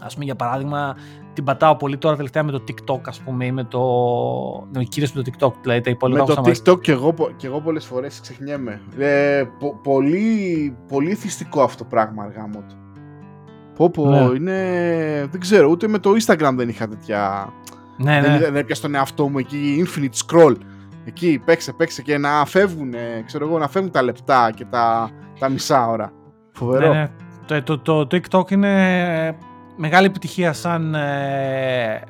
ας πούμε για παράδειγμα, την πατάω πολύ τώρα τελευταία με το TikTok, ας πούμε, ή με το. Ναι, κυρίω με το TikTok, δηλαδή τα υπόλοιπα Με έχω το σταματήσει. TikTok και εγώ, πο- και εγώ πολλές φορές ξεχνιέμαι. Ε, πο- πολύ, πολύ θυστικό αυτό το πράγμα αργά μου. Πω πω, Ναι. είναι... Δεν ξέρω, ούτε με το Instagram δεν είχα τέτοια... Ναι, Δεν, ναι. δεν έπιασα τον εαυτό μου εκεί, infinite scroll. Εκεί, παίξε, παίξε και να φεύγουν, ξέρω εγώ, να φεύγουν τα λεπτά και τα, τα μισά ώρα. Φοβερό. ναι, ναι. Το, το, το, TikTok είναι μεγάλη επιτυχία σαν ε,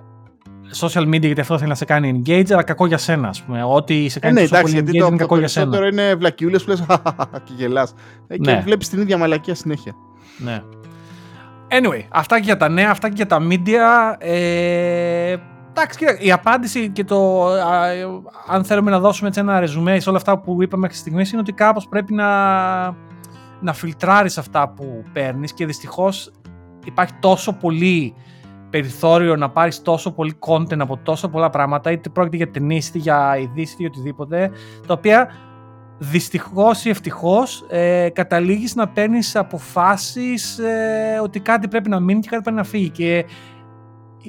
social media γιατί αυτό θέλει να σε κάνει engage, αλλά κακό για σένα, ας πούμε. Ό,τι σε Ε, κάνει ναι, τόσο εντάξει, πολύ γιατί engage το, είναι το κακό για σένα. περισσότερο είναι βλακιούλες που λες και γελάς. Ε, και Ναι. βλέπεις την ίδια μαλακία συνέχεια. Ναι. Anyway, αυτά και για τα νέα, αυτά και για τα media. Ε, εντάξει, κοίτα, η απάντηση και το α, ε, αν θέλουμε να δώσουμε έτσι ένα ρεζουμέ σε όλα αυτά που είπαμε μέχρι στιγμής είναι ότι κάπως πρέπει να, να φιλτράρεις αυτά που παίρνεις και δυστυχώς υπάρχει τόσο πολύ περιθώριο να πάρεις τόσο πολύ content από τόσο πολλά πράγματα είτε πρόκειται για ταινίες, είτε για ειδήσεις, είτε για οτιδήποτε τα οποία δυστυχώς ή ευτυχώς ε, καταλήγεις να παίρνεις αποφάσεις ε, ότι κάτι πρέπει να μείνει και κάτι πρέπει να φύγει. Και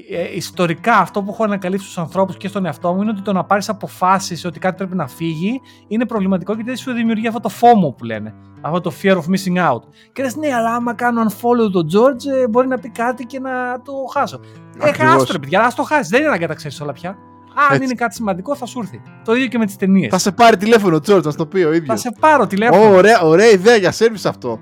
ε, ιστορικά αυτό που έχω ανακαλύψει στους ανθρώπους και στον εαυτό μου είναι ότι το να πάρεις αποφάσεις ότι κάτι πρέπει να φύγει είναι προβληματικό γιατί δεν σου δημιουργεί αυτό το FOMO που λένε αυτό το fear of missing out και λες ναι αλλά άμα κάνω unfollow τον George ε, μπορεί να πει κάτι και να το χάσω ε, Ακριβώς. χάσω ρε παιδιά, ας το χάσεις, δεν είναι ανάγκη να τα ξέρεις όλα πια αν Έτσι. είναι κάτι σημαντικό θα σου έρθει το ίδιο και με τις ταινίες Θα σε πάρει τηλέφωνο, Τζόρτ, να σου το πει ο ίδιος. θα σε πάρω τηλέφωνο ωραία, ωραία ιδέα για σερβις αυτό.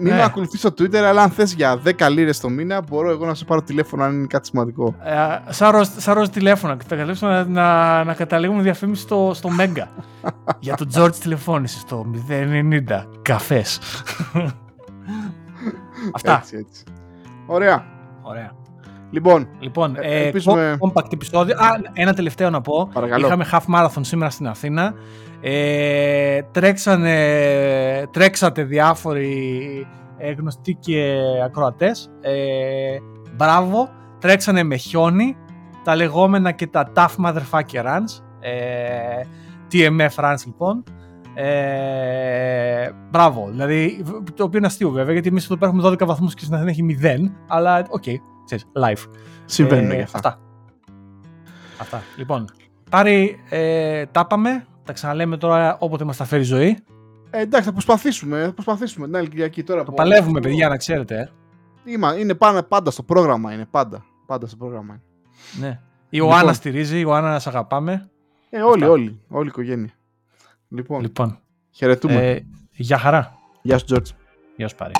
Μην Ναι. με ακολουθεί στο Twitter, αλλά αν θες για 10 λίρες το μήνα, μπορώ εγώ να σε πάρω τηλέφωνο αν είναι κάτι σημαντικό. Ε, σαν, ροζ, σαν ροζ τηλέφωνα. Θα καταλήξουμε να, να, να καταλήγουμε διαφήμιση στο, στο Μέγκα. (laughs) Για τον George τηλεφώνησες στο 090 καφές. (laughs) Αυτά. Έτσι, έτσι. Ωραία. Ωραία. Λοιπόν, Λοιπόν, Ε, ε, ελπίζουμε- compact επεισόδιο. Α, ένα τελευταίο να πω. Παρακαλώ. Είχαμε half marathon σήμερα στην Αθήνα. Ε, τρέξανε, τρέξατε διάφοροι ε, γνωστοί και ακροατές. Ε, μπράβο. Τρέξανε με χιόνι. Τα λεγόμενα και τα tough motherfucker runs. Ε, TMF runs λοιπόν. Ε, μπράβο. Δηλαδή, το οποίο είναι αστείο βέβαια, γιατί εμείς εδώ πέρα έχουμε 12 βαθμούς και στην Αθήνα έχει 0. Αλλά, οκ, ξέρεις, live. συμβαίνουν Ε, και αυτά. Αυτά. Αυτά. Λοιπόν, Πάρη, ε, τα είπαμε. Τα ξαναλέμε τώρα όποτε μας τα φέρει η ζωή. Ε, εντάξει, θα προσπαθήσουμε. Θα προσπαθήσουμε την άλλη Κυριακή τώρα. Το που- παλεύουμε, παιδιά, να ξέρετε. ε. Είμα- είναι πάντα, πάντα στο πρόγραμμα. Είναι πάντα. Πάντα στο πρόγραμμα. είναι. Ναι. Η Ιωάννα Λοιπόν. στηρίζει, η Ιωάννα σε αγαπάμε. Ε, όλοι, Αυτά. όλοι. Όλη η οικογένεια. Λοιπόν, Λοιπόν, χαιρετούμε. ε, για χαρά. Γεια σου, Τζόρτζ. Γεια σου Πάρη.